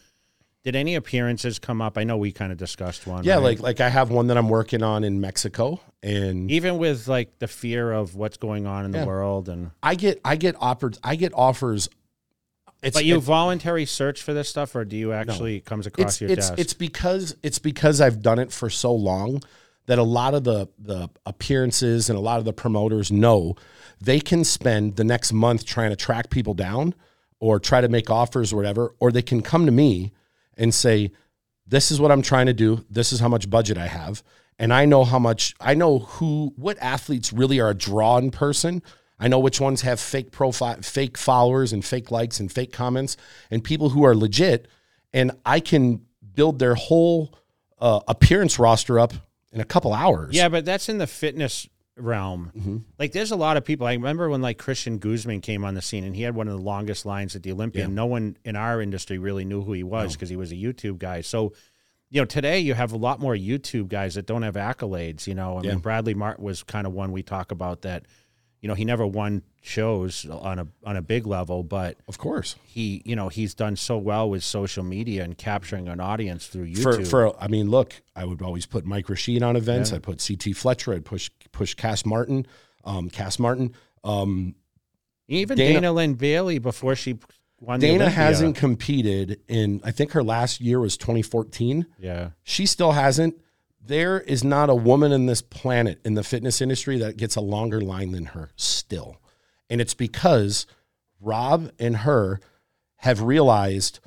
[SPEAKER 1] did any appearances come up? I know we kind of discussed one.
[SPEAKER 2] yeah,
[SPEAKER 1] right?
[SPEAKER 2] like like I have one that I'm working on in Mexico, and
[SPEAKER 1] even with like the fear of what's going on in the world and
[SPEAKER 2] I get I get offered I get offers. It's
[SPEAKER 1] but you
[SPEAKER 2] it-
[SPEAKER 1] voluntary search for this stuff or do you actually it comes across
[SPEAKER 2] it's
[SPEAKER 1] your
[SPEAKER 2] it's
[SPEAKER 1] desk?
[SPEAKER 2] it's because it's because I've done it for so long that a lot of the the appearances and a lot of the promoters know they can spend the next month trying to track people down or try to make offers or whatever or they can come to me and say this is what I'm trying to do. This is how much budget I have. And I know how much I know who what athletes really are a draw in person. I know which ones have fake profile fake followers and fake likes and fake comments and people who are legit. And I can build their whole uh, appearance roster up in a couple hours.
[SPEAKER 1] yeah, but that's in the fitness realm.
[SPEAKER 2] Mm-hmm.
[SPEAKER 1] Like there's a lot of people. I remember when like Christian Guzman came on the scene and he had one of the longest lines at the Olympia. and No one in our industry really knew who he was because he was a YouTube guy. So, you know, today you have a lot more YouTube guys that don't have accolades. You know, I
[SPEAKER 2] Yeah.
[SPEAKER 1] mean, Bradley Martin was kind of one we talk about that. You know, he never won shows on a on a big level, but
[SPEAKER 2] Of course.
[SPEAKER 1] he, you know, he's done so well with social media and capturing an audience through YouTube.
[SPEAKER 2] for I mean, look, I would always put Mike Rashid on events. I'd put CT Fletcher. I'd push push Cass Martin. Um, Cass Martin. Um,
[SPEAKER 1] Even
[SPEAKER 2] Dana-
[SPEAKER 1] Dana, Lynn Bailey before she won.
[SPEAKER 2] Dana hasn't competed in. I think her last year was 2014.
[SPEAKER 1] Yeah,
[SPEAKER 2] She still hasn't. There is not a woman in this planet in the fitness industry that gets a longer line than her still. And it's because Rob and her have realized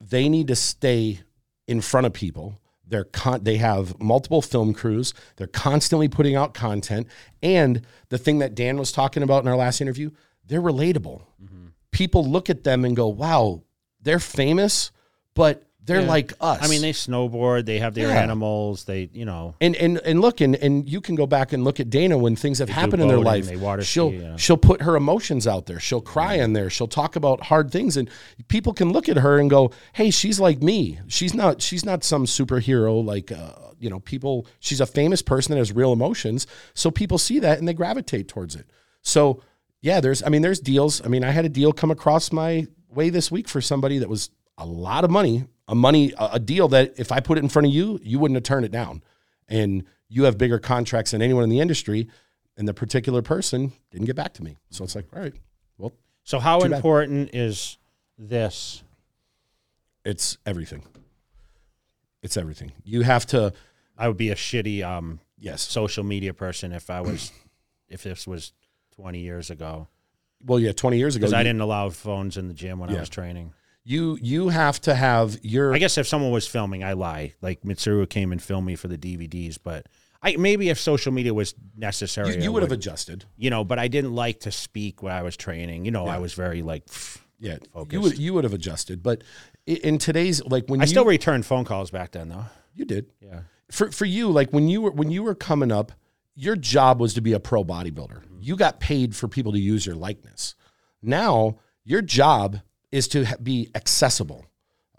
[SPEAKER 2] they need to stay in front of people. They're con- they have multiple film crews. They're constantly putting out content. And the thing that Dan was talking about in our last interview, they're relatable. Mm-hmm. People look at them and go, wow, they're famous, but they're
[SPEAKER 1] Yeah.
[SPEAKER 2] like us.
[SPEAKER 1] I mean they snowboard, they have their
[SPEAKER 2] Yeah.
[SPEAKER 1] animals, they you know.
[SPEAKER 2] and and and look and and you can go back and look at Dana when things have
[SPEAKER 1] do
[SPEAKER 2] happened in their life.
[SPEAKER 1] they water
[SPEAKER 2] she'll
[SPEAKER 1] ski, yeah.
[SPEAKER 2] she'll put her emotions out there. She'll cry in there. She'll talk about hard things, and people can look at her and go, "Hey, she's like me. She's not. She's not some superhero like." Uh, you know, people. She's a famous person that has real emotions, so people see that and they gravitate towards it. So, yeah, there's. I mean, there's deals. I mean, I had a deal come across my way this week for somebody that was a lot of money, a money, a deal that if I put it in front of you, you wouldn't have turned it down and you have bigger contracts than anyone in the industry, and the particular person didn't get back to me. So it's like, all right, well,
[SPEAKER 1] So how
[SPEAKER 2] Too bad.
[SPEAKER 1] important is this?
[SPEAKER 2] it's everything. It's everything. You have to,
[SPEAKER 1] I would be a shitty um,
[SPEAKER 2] yes.
[SPEAKER 1] social media person if I was if this was 20 years ago
[SPEAKER 2] Well, yeah, 20 years ago,
[SPEAKER 1] because I didn't allow phones in the gym when I was training.
[SPEAKER 2] You you have to have your.
[SPEAKER 1] I guess if someone was filming, I lie. Like Mitsuru came and filmed me for the DVDs, but I maybe if social media was necessary,
[SPEAKER 2] you, you would have adjusted.
[SPEAKER 1] you know, but I didn't like to speak when I was training. You know, I was very like,
[SPEAKER 2] Yeah,
[SPEAKER 1] focused.
[SPEAKER 2] you would you would have adjusted, but in today's like when
[SPEAKER 1] I
[SPEAKER 2] you
[SPEAKER 1] still returned phone calls back then, though.
[SPEAKER 2] you did
[SPEAKER 1] Yeah.
[SPEAKER 2] for for you like when you were when you were coming up, your job was to be a pro bodybuilder. Mm-hmm. You got paid for people to use your likeness. Now your job is to be accessible.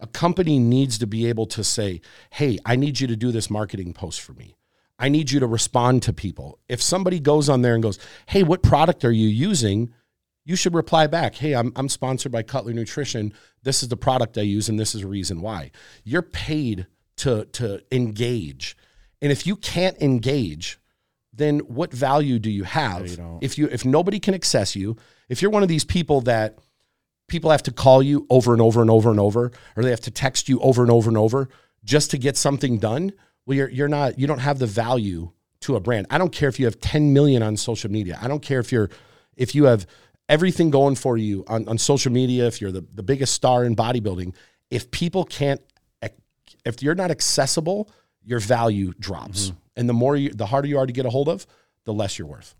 [SPEAKER 2] A company needs to be able to say, "Hey, I need you to do this marketing post for me." I need you to respond to people. If somebody goes on there and goes, Hey, what product are you using? You should reply back, Hey, I'm, I'm sponsored by Cutler Nutrition. This is the product I use, and this is the reason why. You're paid to, to engage. And if you can't engage, then what value do you have?
[SPEAKER 1] you
[SPEAKER 2] if you if nobody can access you, if you're one of these people that people have to call you over and over and over and over, or they have to text you over and over and over just to get something done. Well, you're you're not you don't have the value to a brand. I don't care if you have 10 million on social media. I don't care if you're if you have everything going for you on, on social media, if you're the, the biggest star in bodybuilding, if people can't if you're not accessible, your value drops. And the more you the harder you are to get a hold of, the less you're worth.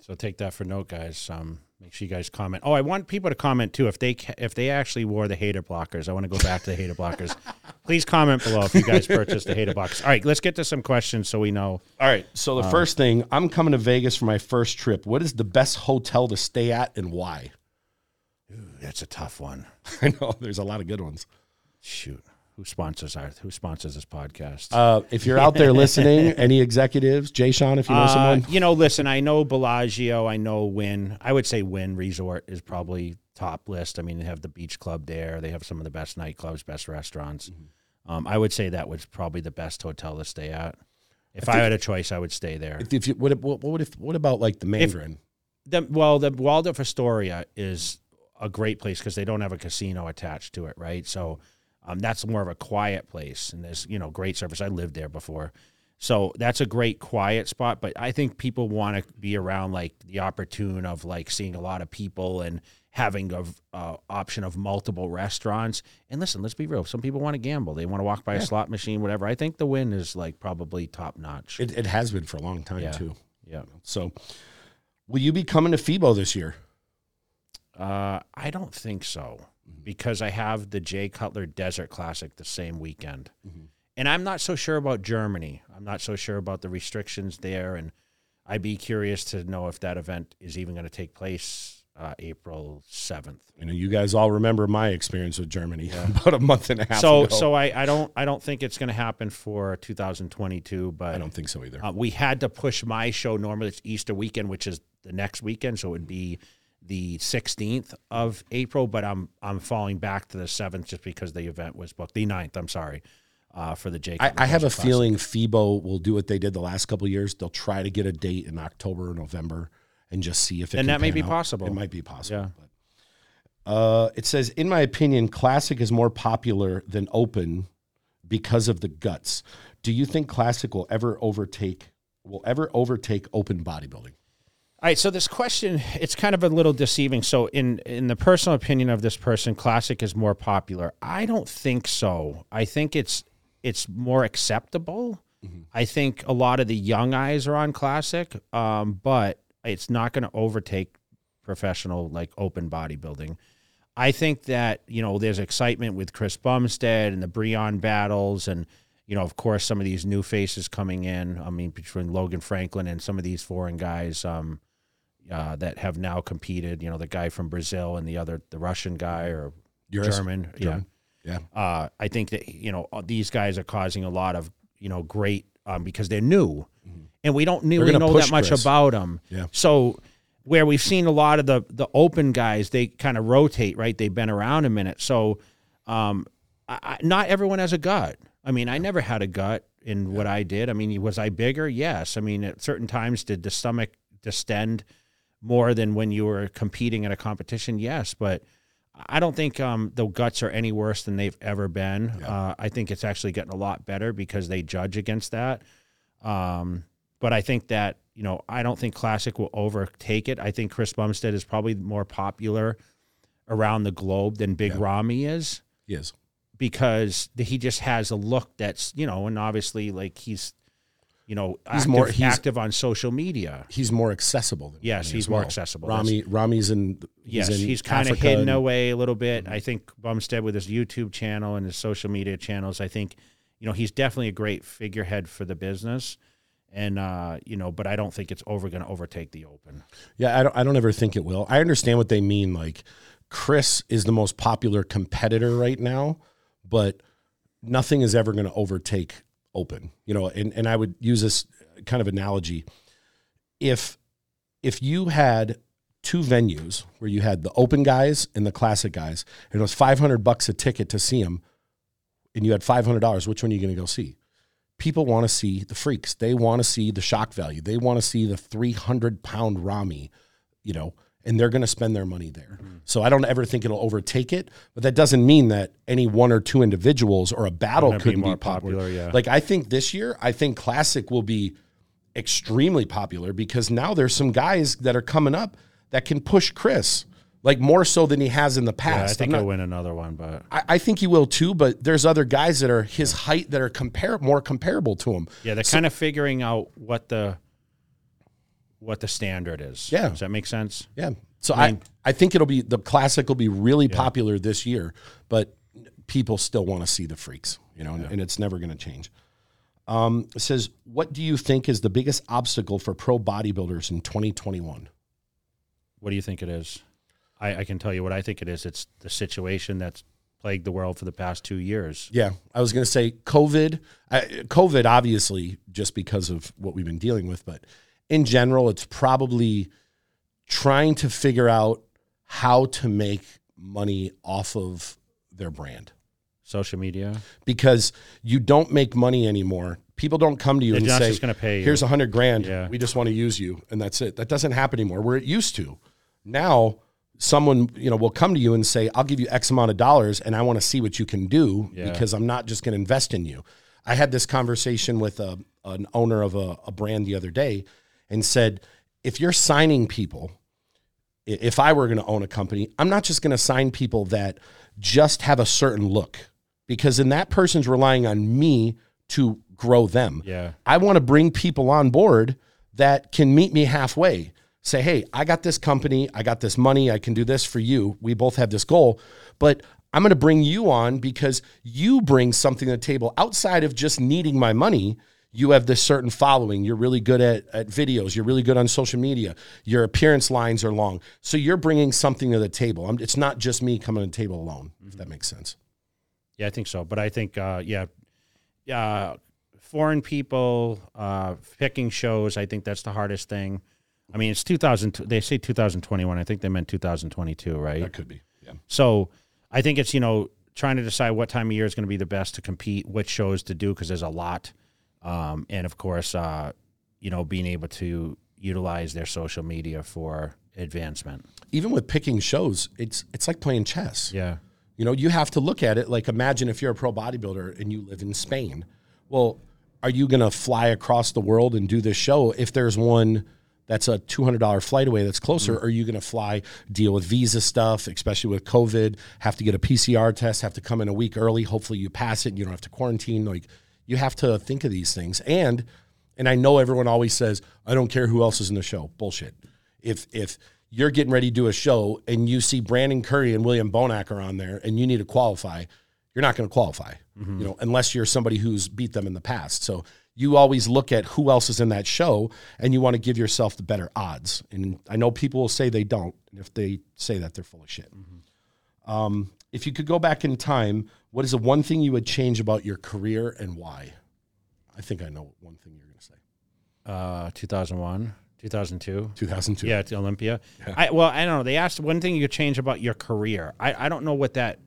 [SPEAKER 1] So take that for note, guys. Um, make sure you guys comment. Oh, I want people to comment too. If they ca- if they actually wore the hater blockers, I want to go back to the hater blockers. Please comment below if you guys purchased the hater blockers. All right, let's get to some questions so we know.
[SPEAKER 2] All right. So the um, first thing, I'm coming to Vegas for my first trip. What is the best hotel to stay at and why?
[SPEAKER 1] That's a tough one.
[SPEAKER 2] I know there's a lot of good ones.
[SPEAKER 1] Shoot, who sponsors our who sponsors this podcast?
[SPEAKER 2] Uh, if you're out there listening, any executives, Jay Sean, if you know
[SPEAKER 1] Uh,
[SPEAKER 2] someone,
[SPEAKER 1] you know, listen, I know Bellagio, I know Wynn. I would say Wynn Resort is probably top list. I mean, they have the beach club there. They have some of the best nightclubs, best restaurants. Um, I would say that was probably the best hotel to stay at. If I, had a choice, I would stay there.
[SPEAKER 2] if, if you, what, what, what, if, what about like the Mandarin?
[SPEAKER 1] The, well, the Waldorf Astoria is a great place because they don't have a casino attached to it, right? So um, that's more of a quiet place, and there's you know great service. I lived there before, so that's a great quiet spot. But I think people want to be around like the opportune of like seeing a lot of people and having a uh, option of multiple restaurants. And listen, let's be real. Some people want to gamble. They want to walk by a slot machine, whatever. I think the Wynn is like probably top notch.
[SPEAKER 2] It, it has been for a long time
[SPEAKER 1] Yeah.
[SPEAKER 2] too.
[SPEAKER 1] yeah.
[SPEAKER 2] So, will you be coming to FIBO this year?
[SPEAKER 1] Uh, I don't think so because I have the Jay Cutler Desert Classic the same weekend. And I'm not so sure about Germany. I'm not so sure about the restrictions there. And I'd be curious to know if that event is even going to take place uh, April 7th.
[SPEAKER 2] You know, you guys all remember my experience with Germany about a month and a half
[SPEAKER 1] So,
[SPEAKER 2] ago.
[SPEAKER 1] so I, I don't, I don't think it's going to happen for 2022, but
[SPEAKER 2] I don't think so either.
[SPEAKER 1] Uh, we had to push my show. Normally it's Easter weekend, which is the next weekend, so it would be the 16th of April. But I'm I'm falling back to the 7th just because the event was booked. The 9th, I'm sorry, uh, for the Jake.
[SPEAKER 2] I, I have a feeling FIBO will do what they did the last couple of years. They'll try to get a date in October or November and just see if it
[SPEAKER 1] And that may be
[SPEAKER 2] out.
[SPEAKER 1] possible.
[SPEAKER 2] It might be possible.
[SPEAKER 1] Yeah.
[SPEAKER 2] But, uh, it says, in my opinion, classic is more popular than open because of the guts. Do you think classic will ever overtake will ever overtake open bodybuilding?
[SPEAKER 1] All right, so this question it's kind of a little deceiving. So in in the personal opinion of this person, classic is more popular. I don't think so. I think it's it's more acceptable. I think a lot of the young eyes are on classic, um, but it's not going to overtake professional like open bodybuilding. I think that you know there's excitement with Chris Bumstead and the Breon battles, and you know of course some of these new faces coming in. I mean between Logan Franklin and some of these foreign guys um, uh, that have now competed. You know the guy from Brazil and the other the Russian guy or
[SPEAKER 2] Yours?
[SPEAKER 1] German.
[SPEAKER 2] German.
[SPEAKER 1] Yeah.
[SPEAKER 2] Yeah.
[SPEAKER 1] Uh, I think that you know uh, these guys are causing a lot of you know great um, because they're new, and we don't really
[SPEAKER 2] Mm-hmm.
[SPEAKER 1] know that much
[SPEAKER 2] Chris.
[SPEAKER 1] about them.
[SPEAKER 2] Yeah.
[SPEAKER 1] So where we've seen a lot of the the open guys, they kind of rotate, right? They've been around a minute, so um, I, I, not everyone has a gut. I mean, I never had a gut in what I did. I mean, was I bigger? Yes. I mean, at certain times, did the stomach distend more than when you were competing in a competition? Yes, but I don't think um, the guts are any worse than they've ever been. Uh, I think it's actually getting a lot better because they judge against that. Um, but I think that you know I don't think classic will overtake it. I think Chris Bumstead is probably more popular around the globe than Big Ramy is
[SPEAKER 2] Yes.
[SPEAKER 1] because he just has a look that's you know, and obviously like he's you know,
[SPEAKER 2] He's
[SPEAKER 1] active,
[SPEAKER 2] more- he's-
[SPEAKER 1] active on social media.
[SPEAKER 2] He's more accessible. Than
[SPEAKER 1] Yes,
[SPEAKER 2] Ramy
[SPEAKER 1] he's more
[SPEAKER 2] well.
[SPEAKER 1] accessible.
[SPEAKER 2] Ramy, Ramy's in.
[SPEAKER 1] Yes,
[SPEAKER 2] in
[SPEAKER 1] he's kind of hidden
[SPEAKER 2] and- Mm-hmm.
[SPEAKER 1] away a little bit. I think Bumstead with his YouTube channel and his social media channels, I think, you know, he's definitely a great figurehead for the business. And uh, you know, but I don't think it's over going to overtake the Open.
[SPEAKER 2] Yeah, I don't. I don't ever think it will. I understand what they mean. Like, Chris is the most popular competitor right now, but nothing is ever going to overtake Open. You know, and and I would use this kind of analogy. If if you had two venues where you had the Open guys and the Classic guys, and it was five hundred bucks a ticket to see them, and you had five hundred dollars, which one are you going to go see? people want to see the freaks. They want to see the shock value. They want to see the 300 pound Ramy, you know, and they're going to spend their money there. Mm-hmm. So I don't ever think it'll overtake it, but that doesn't mean that any one or two individuals or a battle couldn't be,
[SPEAKER 1] more
[SPEAKER 2] popular.
[SPEAKER 1] popular, yeah.
[SPEAKER 2] Like I think this year, I think classic will be extremely popular because now there's some guys that are coming up that can push Chris like more so than he has in the past.
[SPEAKER 1] Yeah, I think
[SPEAKER 2] not-
[SPEAKER 1] he'll win another one, but
[SPEAKER 2] I, I think he will too, but there's other guys that are his height that are compare more comparable to him.
[SPEAKER 1] yeah, they're kind of figuring out what the what the standard is.
[SPEAKER 2] Yeah.
[SPEAKER 1] does that make sense?
[SPEAKER 2] Yeah. So
[SPEAKER 1] I
[SPEAKER 2] I,
[SPEAKER 1] mean-
[SPEAKER 2] I, think it'll be the classic will be really popular this year, but people still want to see the freaks, you know, and, and it's never going to change. Um, it says, what do you think is the biggest obstacle for pro bodybuilders in 2021?
[SPEAKER 1] What do you think it is? I, I can tell you what I think it is. It's the situation that's plagued the world for the past two years.
[SPEAKER 2] Yeah, I was going to say COVID. I, COVID, obviously, just because of what we've been dealing with, but in general, it's probably trying to figure out how to make money off of their brand
[SPEAKER 1] Social media.
[SPEAKER 2] because you don't make money anymore. People don't come to you
[SPEAKER 1] They're
[SPEAKER 2] and say,
[SPEAKER 1] gonna pay you.
[SPEAKER 2] "Here's a hundred grand.
[SPEAKER 1] Yeah.
[SPEAKER 2] We just want to use you," and that's it. That doesn't happen anymore. Where it used to. Now, someone you know will come to you and say, "I'll give you X amount of dollars, and I want to see what you can do
[SPEAKER 1] Yeah.
[SPEAKER 2] because I'm not just going to invest in you." I had this conversation with a, an owner of a, a brand the other day, and said, "If you're signing people." If I were going to own a company, I'm not just going to sign people that just have a certain look because then that person's relying on me to grow them.
[SPEAKER 1] Yeah.
[SPEAKER 2] I want to bring people on board that can meet me halfway. Say, hey, I got this company, I got this money, I can do this for you. We both have this goal, but I'm going to bring you on because you bring something to the table outside of just needing my money. You have this certain following. You're really good at, at videos. You're really good on social media. Your appearance lines are long. So you're bringing something to the table. I'm, it's not just me coming to the table alone, if that makes sense.
[SPEAKER 1] Yeah, I think so. But I think, uh, yeah, uh, foreign people uh, picking shows. I think that's the hardest thing. I mean, it's 2000. They say 2021. I think they meant 2022, right?
[SPEAKER 2] That could be. Yeah.
[SPEAKER 1] So I think it's you know trying to decide what time of year is going to be the best to compete, which shows to do because there's a lot, um, and of course, uh, you know, being able to utilize their social media for advancement.
[SPEAKER 2] Even with picking shows, it's it's like playing chess.
[SPEAKER 1] Yeah.
[SPEAKER 2] You know, you have to look at it like imagine if you're a pro bodybuilder and you live in Spain. Well, are you going to fly across the world and do this show if there's one that's a $200 flight away that's closer? Or are you going to fly, deal with visa stuff, especially with COVID, have to get a PCR test, have to come in a week early? Hopefully you pass it and you don't have to quarantine. Like you have to think of these things. And and I know everyone always says, I don't care who else is in the show. Bullshit. If if you're getting ready to do a show and you see Brandon Curry and William Bonac on there and you need to qualify, you're not going to qualify, you know, unless you're somebody who's beat them in the past. So you always look at who else is in that show and you want to give yourself the better odds. And I know people will say they don't. And if they say that, they're full of shit. Um, if you could go back in time, what is the one thing you would change about your career and why? I think I know one thing you're going to say.
[SPEAKER 1] Uh, 2001, 2002.
[SPEAKER 2] 2002.
[SPEAKER 1] Yeah, it's Olympia. I well, I don't know. They asked one thing you could change about your career. I, I don't know what that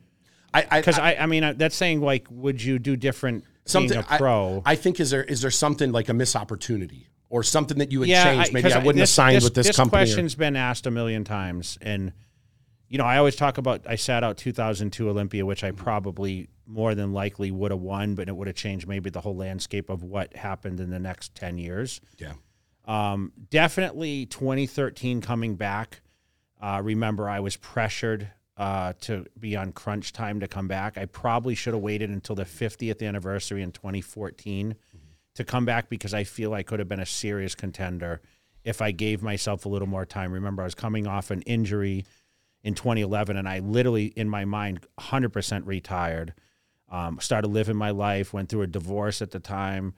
[SPEAKER 2] I, I,
[SPEAKER 1] because I, I mean uh, that's saying like would you do different
[SPEAKER 2] something
[SPEAKER 1] being a pro?
[SPEAKER 2] I, I think is there is there something like a missed opportunity or something that you would
[SPEAKER 1] yeah,
[SPEAKER 2] change? Maybe I wouldn't have signed with this, company. or-
[SPEAKER 1] question's been asked a million times, and you know I always talk about I sat out 2002 Olympia, which I probably more than likely would have won, but it would have changed maybe the whole landscape of what happened in the next 10 years.
[SPEAKER 2] yeah,
[SPEAKER 1] Um, definitely 2013 coming back. Uh, remember, I was pressured uh, to be on crunch time to come back. I probably should have waited until the 50th anniversary in 2014 to come back because I feel I could have been a serious contender if I gave myself a little more time. Remember, I was coming off an injury in 2011, and I literally, in my mind, 100% retired. Um, started living my life. Went through a divorce at the time.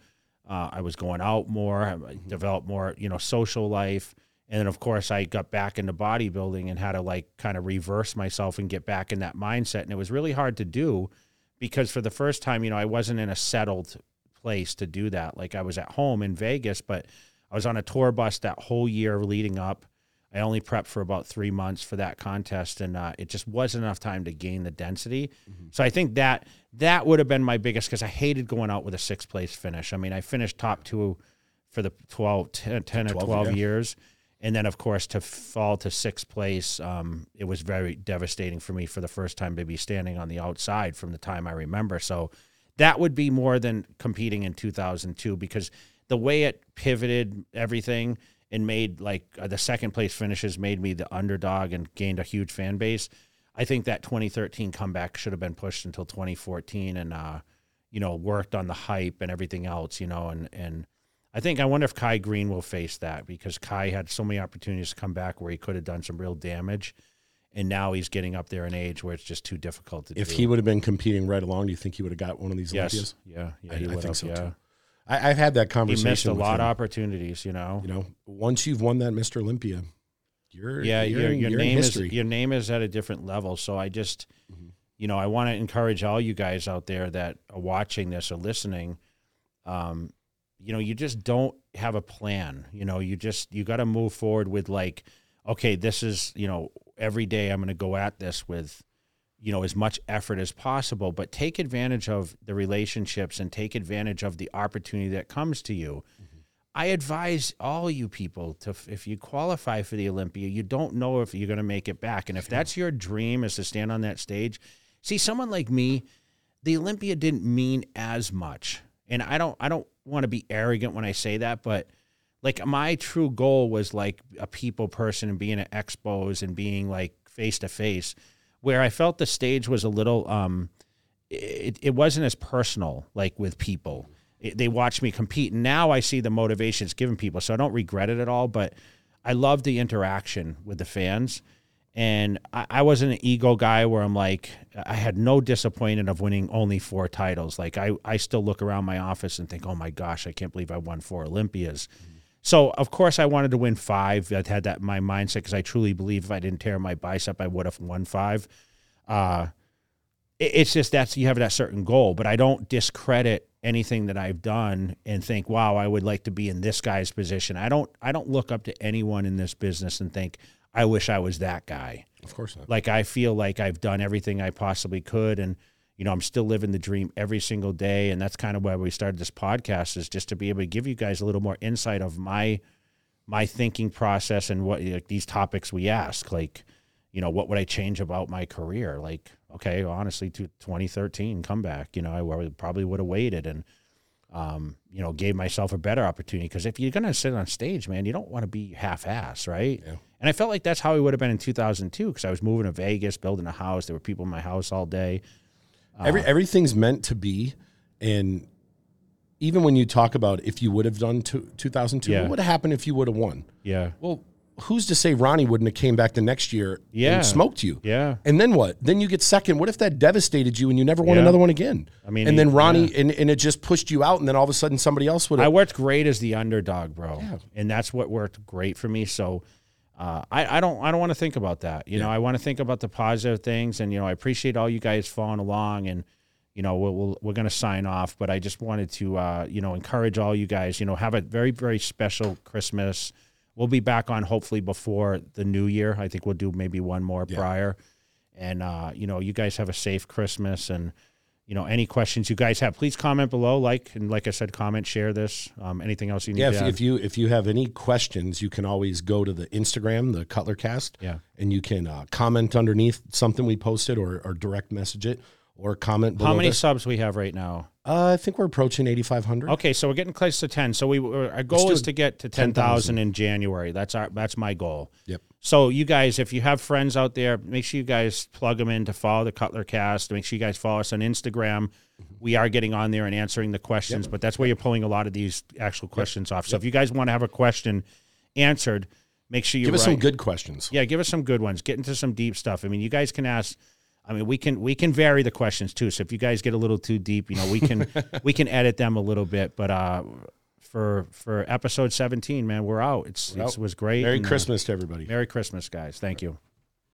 [SPEAKER 1] Uh, I was going out more. I developed more, you know, social life. And then, of course, I got back into bodybuilding and had to like kind of reverse myself and get back in that mindset. And it was really hard to do because for the first time, you know, I wasn't in a settled place to do that. Like I was at home in Vegas, but I was on a tour bus that whole year leading up. I only prepped for about three months for that contest, and uh, it just wasn't enough time to gain the density. Mm-hmm. So I think that that would have been my biggest because I hated going out with a sixth place finish. I mean, I finished top two for the 12, 10, 10 12, or 12 yeah. years. And then, of course, to fall to sixth place, um, it was very devastating for me for the first time to be standing on the outside from the time I remember. So that would be more than competing in 2002 because the way it pivoted everything and made like uh, the second place finishes made me the underdog and gained a huge fan base. I think that 2013 comeback should have been pushed until 2014 and uh, you know worked on the hype and everything else, you know, and and I think I wonder if Kai Greene will face that because Kai had so many opportunities to come back where he could have done some real damage and now he's getting up there in age where it's just too difficult to do.
[SPEAKER 2] if
[SPEAKER 1] do.
[SPEAKER 2] he would have been competing right along, do you think he would have got one of these
[SPEAKER 1] yes.
[SPEAKER 2] Olympias?
[SPEAKER 1] Yeah, yeah,
[SPEAKER 2] I,
[SPEAKER 1] he
[SPEAKER 2] I think
[SPEAKER 1] have,
[SPEAKER 2] so
[SPEAKER 1] yeah.
[SPEAKER 2] too. I, have had that conversation.
[SPEAKER 1] He missed a lot
[SPEAKER 2] him.
[SPEAKER 1] of opportunities, you know.
[SPEAKER 2] You know, once you've won that Mr. Olympia, you're
[SPEAKER 1] yeah,
[SPEAKER 2] you're,
[SPEAKER 1] your, your
[SPEAKER 2] you're
[SPEAKER 1] name is your name is at a different level. So I just, mm-hmm. you know, I want to encourage all you guys out there that are watching this or listening. Um, you know, you just don't have a plan. You know, you just you got to move forward with like, okay, this is you know every day I'm going to go at this with, you know, as much effort as possible, but take advantage of the relationships and take advantage of the opportunity that comes to you. Mm-hmm. I advise all you people to, if you qualify for the Olympia, you don't know if you're going to make it back. And if that's your dream is to stand on that stage, see someone like me, the Olympia didn't mean as much. And I don't, I don't want to be arrogant when I say that, but like my true goal was like a people person and being at expos and being like face to face where i felt the stage was a little um it, it wasn't as personal like with people. It, they watched me compete and now i see the motivation it's given people so i don't regret it at all but i love the interaction with the fans. And I, I wasn't an ego guy where i'm like i had no disappointment of winning only four titles. Like i, I still look around my office and think oh my gosh i can't believe i won four olympias. mm-hmm so of course I wanted to win five. I had that in my mindset because I truly believe if I didn't tear my bicep, I would have won five. Uh, it, it's just that's you have that certain goal, but I don't discredit anything that I've done and think, wow, I would like to be in this guy's position. I don't I don't look up to anyone in this business and think I wish I was that guy.
[SPEAKER 2] Of course not.
[SPEAKER 1] Like I feel like I've done everything I possibly could and you know, I'm still living the dream every single day. And that's kind of why we started this podcast is just to be able to give you guys a little more insight of my, my thinking process and what like, these topics we ask, like, you know, what would I change about my career? Like, okay, honestly, to 2013 comeback, you know, I probably would have waited and, um, you know, gave myself a better opportunity. Because if you're going to sit on stage, man, you don't want to be half-ass, right? Yeah. And I felt like that's how we would have been in 2002 because I was moving to Vegas, building a house. There were people in my house all day.
[SPEAKER 2] Every uh-huh. everything's meant to be, and even when you talk about if you would have done two, 2002, yeah. what would have happened if you would have won?
[SPEAKER 1] Yeah.
[SPEAKER 2] Well, who's to say Ronnie wouldn't have came back the next year
[SPEAKER 1] yeah.
[SPEAKER 2] and smoked you?
[SPEAKER 1] Yeah.
[SPEAKER 2] And then what? Then you get second. What if that devastated you and you never won yeah. another one again?
[SPEAKER 1] I mean,
[SPEAKER 2] and then Ronnie yeah. and, and it just pushed you out, and then all of a sudden somebody else would.
[SPEAKER 1] I worked great as the underdog, bro, yeah. and that's what worked great for me. So uh, I, I don't I don't want to think about that. You yeah. know, I want to think about the positive things, and you know, I appreciate all you guys following along, and you know, we'll, we'll we're going to sign off. But I just wanted to uh, you know encourage all you guys. You know, have a very very special Christmas. We'll be back on hopefully before the new year. I think we'll do maybe one more yeah. prior, and uh, you know, you guys have a safe Christmas and you know any questions you guys have please comment below like and like i said comment share this um, anything else you need
[SPEAKER 2] yeah if, if, you if you have any questions you can always go to the instagram the cutlercast
[SPEAKER 1] yeah.
[SPEAKER 2] and you can uh, comment underneath something we posted or, or direct message it or comment below.
[SPEAKER 1] how many subs we have right now
[SPEAKER 2] Uh, I think we're approaching 8,500.
[SPEAKER 1] Okay, so we're getting close to ten. So we our goal is to get to ten thousand in January. That's our that's my goal.
[SPEAKER 2] Yep.
[SPEAKER 1] So you guys, if you have friends out there, make sure you guys plug them in to follow the Cutler Cast. Make sure you guys follow us on Instagram. We are getting on there and answering the questions, but that's where you're pulling a lot of these actual questions off. So if you guys want to have a question answered, make sure you
[SPEAKER 2] Give us
[SPEAKER 1] write-
[SPEAKER 2] some good questions.
[SPEAKER 1] yeah, give us some good ones. Get into some deep stuff. I mean, you guys can ask. I mean, we can we can vary the questions too. So if you guys get a little too deep, you know, we can we can edit them a little bit. But uh, for for episode seventeen, man, we're out. It's,
[SPEAKER 2] We're
[SPEAKER 1] it
[SPEAKER 2] out.
[SPEAKER 1] was great.
[SPEAKER 2] Merry
[SPEAKER 1] and, uh,
[SPEAKER 2] Christmas to everybody.
[SPEAKER 1] Merry Christmas, guys. Thank you.